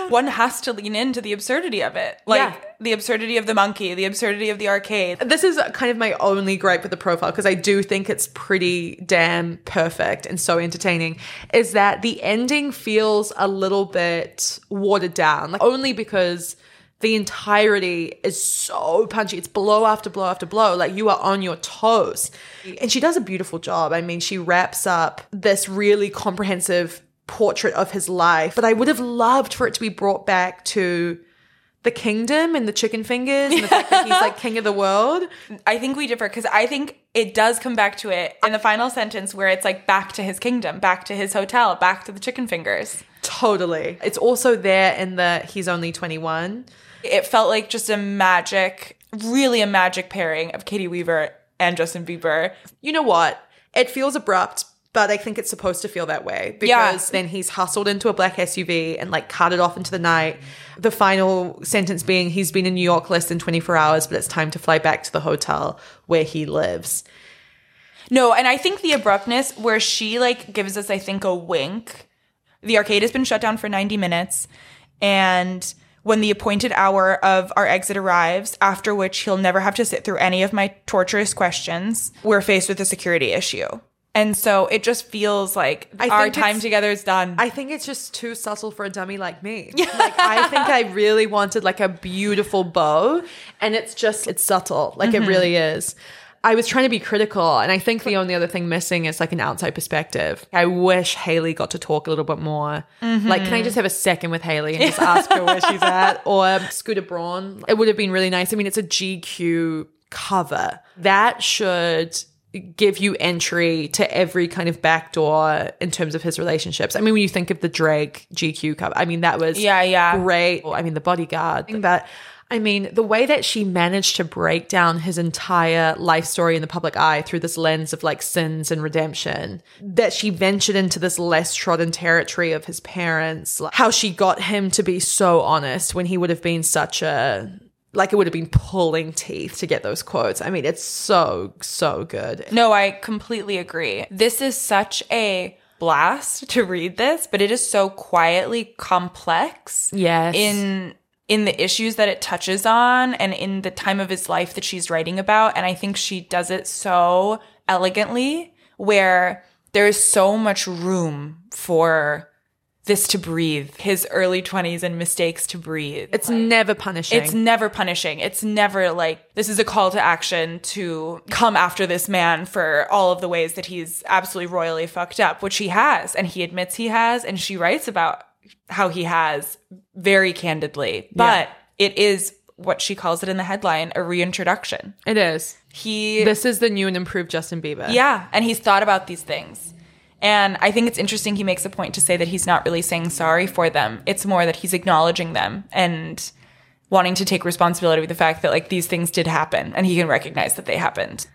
One has to lean into the absurdity of it. Like Yeah. the absurdity of the monkey, the absurdity of the arcade. this is kind of my only gripe with the profile because I do think it's pretty damn perfect and so entertaining. Is that the ending feels a little bit watered down, like only because the entirety is so punchy. It's blow after blow after blow. Like you are on your toes. And she does a beautiful job. I mean, she wraps up this really comprehensive portrait of his life. But I would have loved for it to be brought back to the kingdom and the chicken fingers and the fact that he's like king of the world. I think we differ because I think it does come back to it in the final sentence where it's like back to his kingdom, back to his hotel, back to the chicken fingers. Totally. It's also there in the he's only 21. It felt like just a magic, really a magic pairing of Caity Weaver and Justin Bieber. You know what? It feels abrupt, but I think it's supposed to feel that way because Yeah. then he's hustled into a black SUV and like carted off into the night. The final sentence being he's been in New York less than 24 hours, but it's time to fly back to the hotel where he lives. No, and I think the abruptness where she like gives us, I think, a wink. The arcade has been shut down for 90 minutes. And when the appointed hour of our exit arrives, after which he'll never have to sit through any of my torturous questions, we're faced with a security issue. And so it just feels like I our time together is done. I think it's just too subtle for a dummy like me. Like I think I really wanted like a beautiful bow and it's just it's subtle. Like Mm-hmm. it really is. I was trying to be critical and I think the only other thing missing is like an outside perspective. I wish Hailey got to talk a little bit more. Mm-hmm. Like can I just have a second with Hailey and just ask her where she's at or Scooter Braun? It would have been really nice. I mean it's a GQ cover. That should give you entry to every kind of backdoor in terms of his relationships. I mean, when you think of the Drake GQ cover, I mean, that was Yeah, yeah. great. I mean, the bodyguard, but I mean, the way that she managed to break down his entire life story in the public eye through this lens of like sins and redemption, that she ventured into this less trodden territory of his parents, like, how she got him to be so honest when he would have been such a like it would have been pulling teeth to get those quotes. I mean, it's so, so good. No, I completely agree. This is such a blast to read this, but it is so quietly complex. Yes. In in the issues that it touches on and in the time of his life that she's writing about and I think she does it so elegantly where there is so much room for this to breathe. His early 20s and mistakes to breathe. It's never punishing. It's never punishing. It's never like this is a call to action to come after this man for all of the ways that he's absolutely royally fucked up, which he has, and he admits he has, and she writes about how he has very candidly. But it is what she calls it in the headline, a reintroduction. it is. He This is the new and improved Justin Bieber. yeah, and he's thought about these things. And I think it's interesting he makes a point to say that he's not really saying sorry for them. It's more that he's acknowledging them and wanting to take responsibility with the fact that like these things did happen and he can recognize that they happened.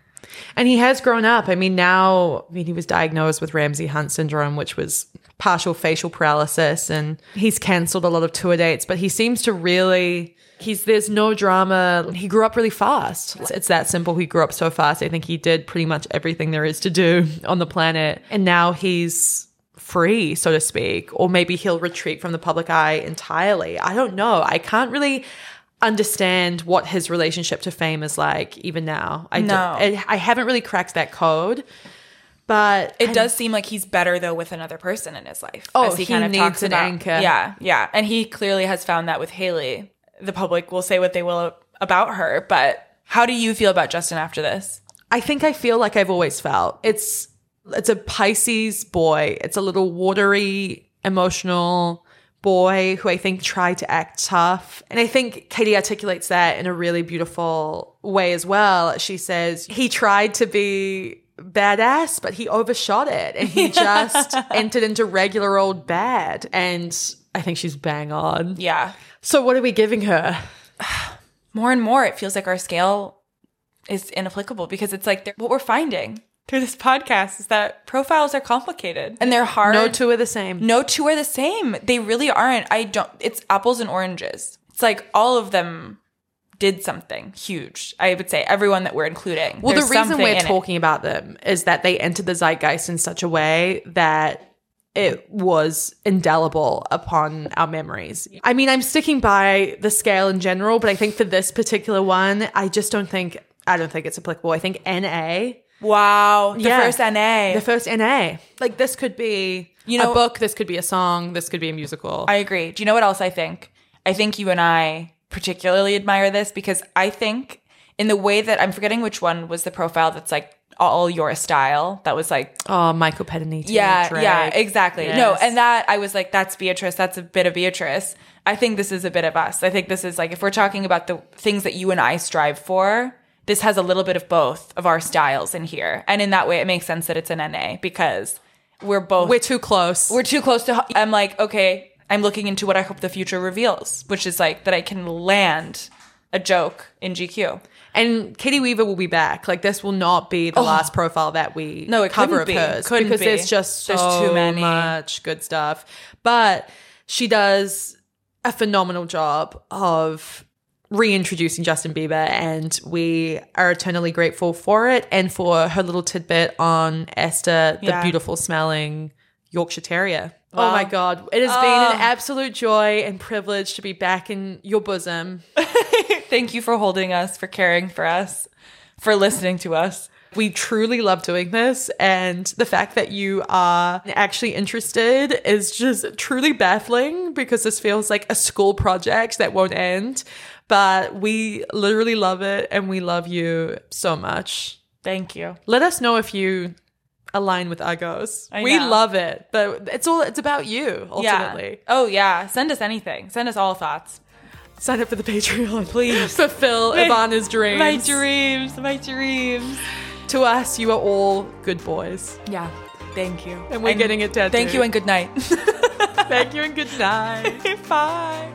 And he has grown up. I mean, now, I mean, he was diagnosed with Ramsay Hunt syndrome, which was partial facial paralysis, and he's cancelled a lot of tour dates, but he seems to really. He's there's no drama. He grew up really fast. It's, it's that simple. He grew up so fast. I think he did pretty much everything there is to do on the planet. And now he's free, so to speak, or maybe he'll retreat from the public eye entirely. I don't know. I can't really understand what his relationship to fame is like even now. I No. don't- I, I haven't really cracked that code, but It does seem like he's better though with another person in his life. Oh, as he kind of needs an anchor. Yeah, yeah, and he clearly has found that with Hailey. The public will say what they will about her, but how do you feel about Justin after this? I think I feel like I've always felt. It's it's a Pisces boy. It's a little watery, emotional boy who I think tried to act tough. And I think Caity articulates that in a really beautiful way as well. She says he tried to be badass, but he overshot it and he just entered into regular old bad. And I think she's bang on. Yeah, So what are we giving her? more and more, it feels like our scale is inapplicable because it's like what we're finding through this podcast is that profiles are complicated and they're hard. No two are the same. no two are the same. They really aren't. I don't. It's apples and oranges. It's like all of them did something huge. I would say everyone that we're including. Well, the reason we're in it. talking about them is that they entered the zeitgeist in such a way that it was indelible upon our memories. I mean, I'm sticking by the scale in general, but I think for this particular one, I just don't think I don't think it's applicable. I think NA, Wow, the Yeah. first NA. the first NA, like this could be You know- a book, this could be a song, this could be a musical. I agree. Do you know what else I think? I think you and I particularly admire this because I think in the way that I'm forgetting which one was the profile that's like all your style. That was like oh, Michael Paterniti. yeah, Drake. yeah, exactly. No, and that I was like, that's Beatrice. That's a bit of Beatrice. I think this is a bit of us. I think this is like if we're talking about the things that you and I strive for. This has a little bit of both of our styles in here, and in that way, it makes sense that it's an NA because we're both We're too close. we're too close to i'm like okay i'm looking into what i hope the future reveals which is like that i can land a joke in gq And Caity Weaver will be back. Like this will not be the oh. last profile that we Oh. No, it cover of be. hers Couldn't because be. there's just so There's too many. much good stuff. But she does a phenomenal job of reintroducing Justin Bieber, and we are eternally grateful for it and for her little tidbit on Esther, the Yeah. beautiful smelling Yorkshire Terrier. Oh my God. It has been Oh. an ah. absolute joy and privilege to be back in your bosom. thank you for holding us for caring for us for listening to us We truly love doing this, and the fact that you are actually interested is just truly baffling because this feels like a school project that won't end. But we literally love it, and we love you so much. thank you Let us know if you align with. I We love it, but it's all it's about you ultimately. yeah oh yeah send us anything send us all thoughts Sign up for the Patreon, please. Fulfill Ivana's dreams. my dreams my dreams To us, you are all good boys, yeah thank you and we're getting it tattooed. thank you and good night Thank you and good night. bye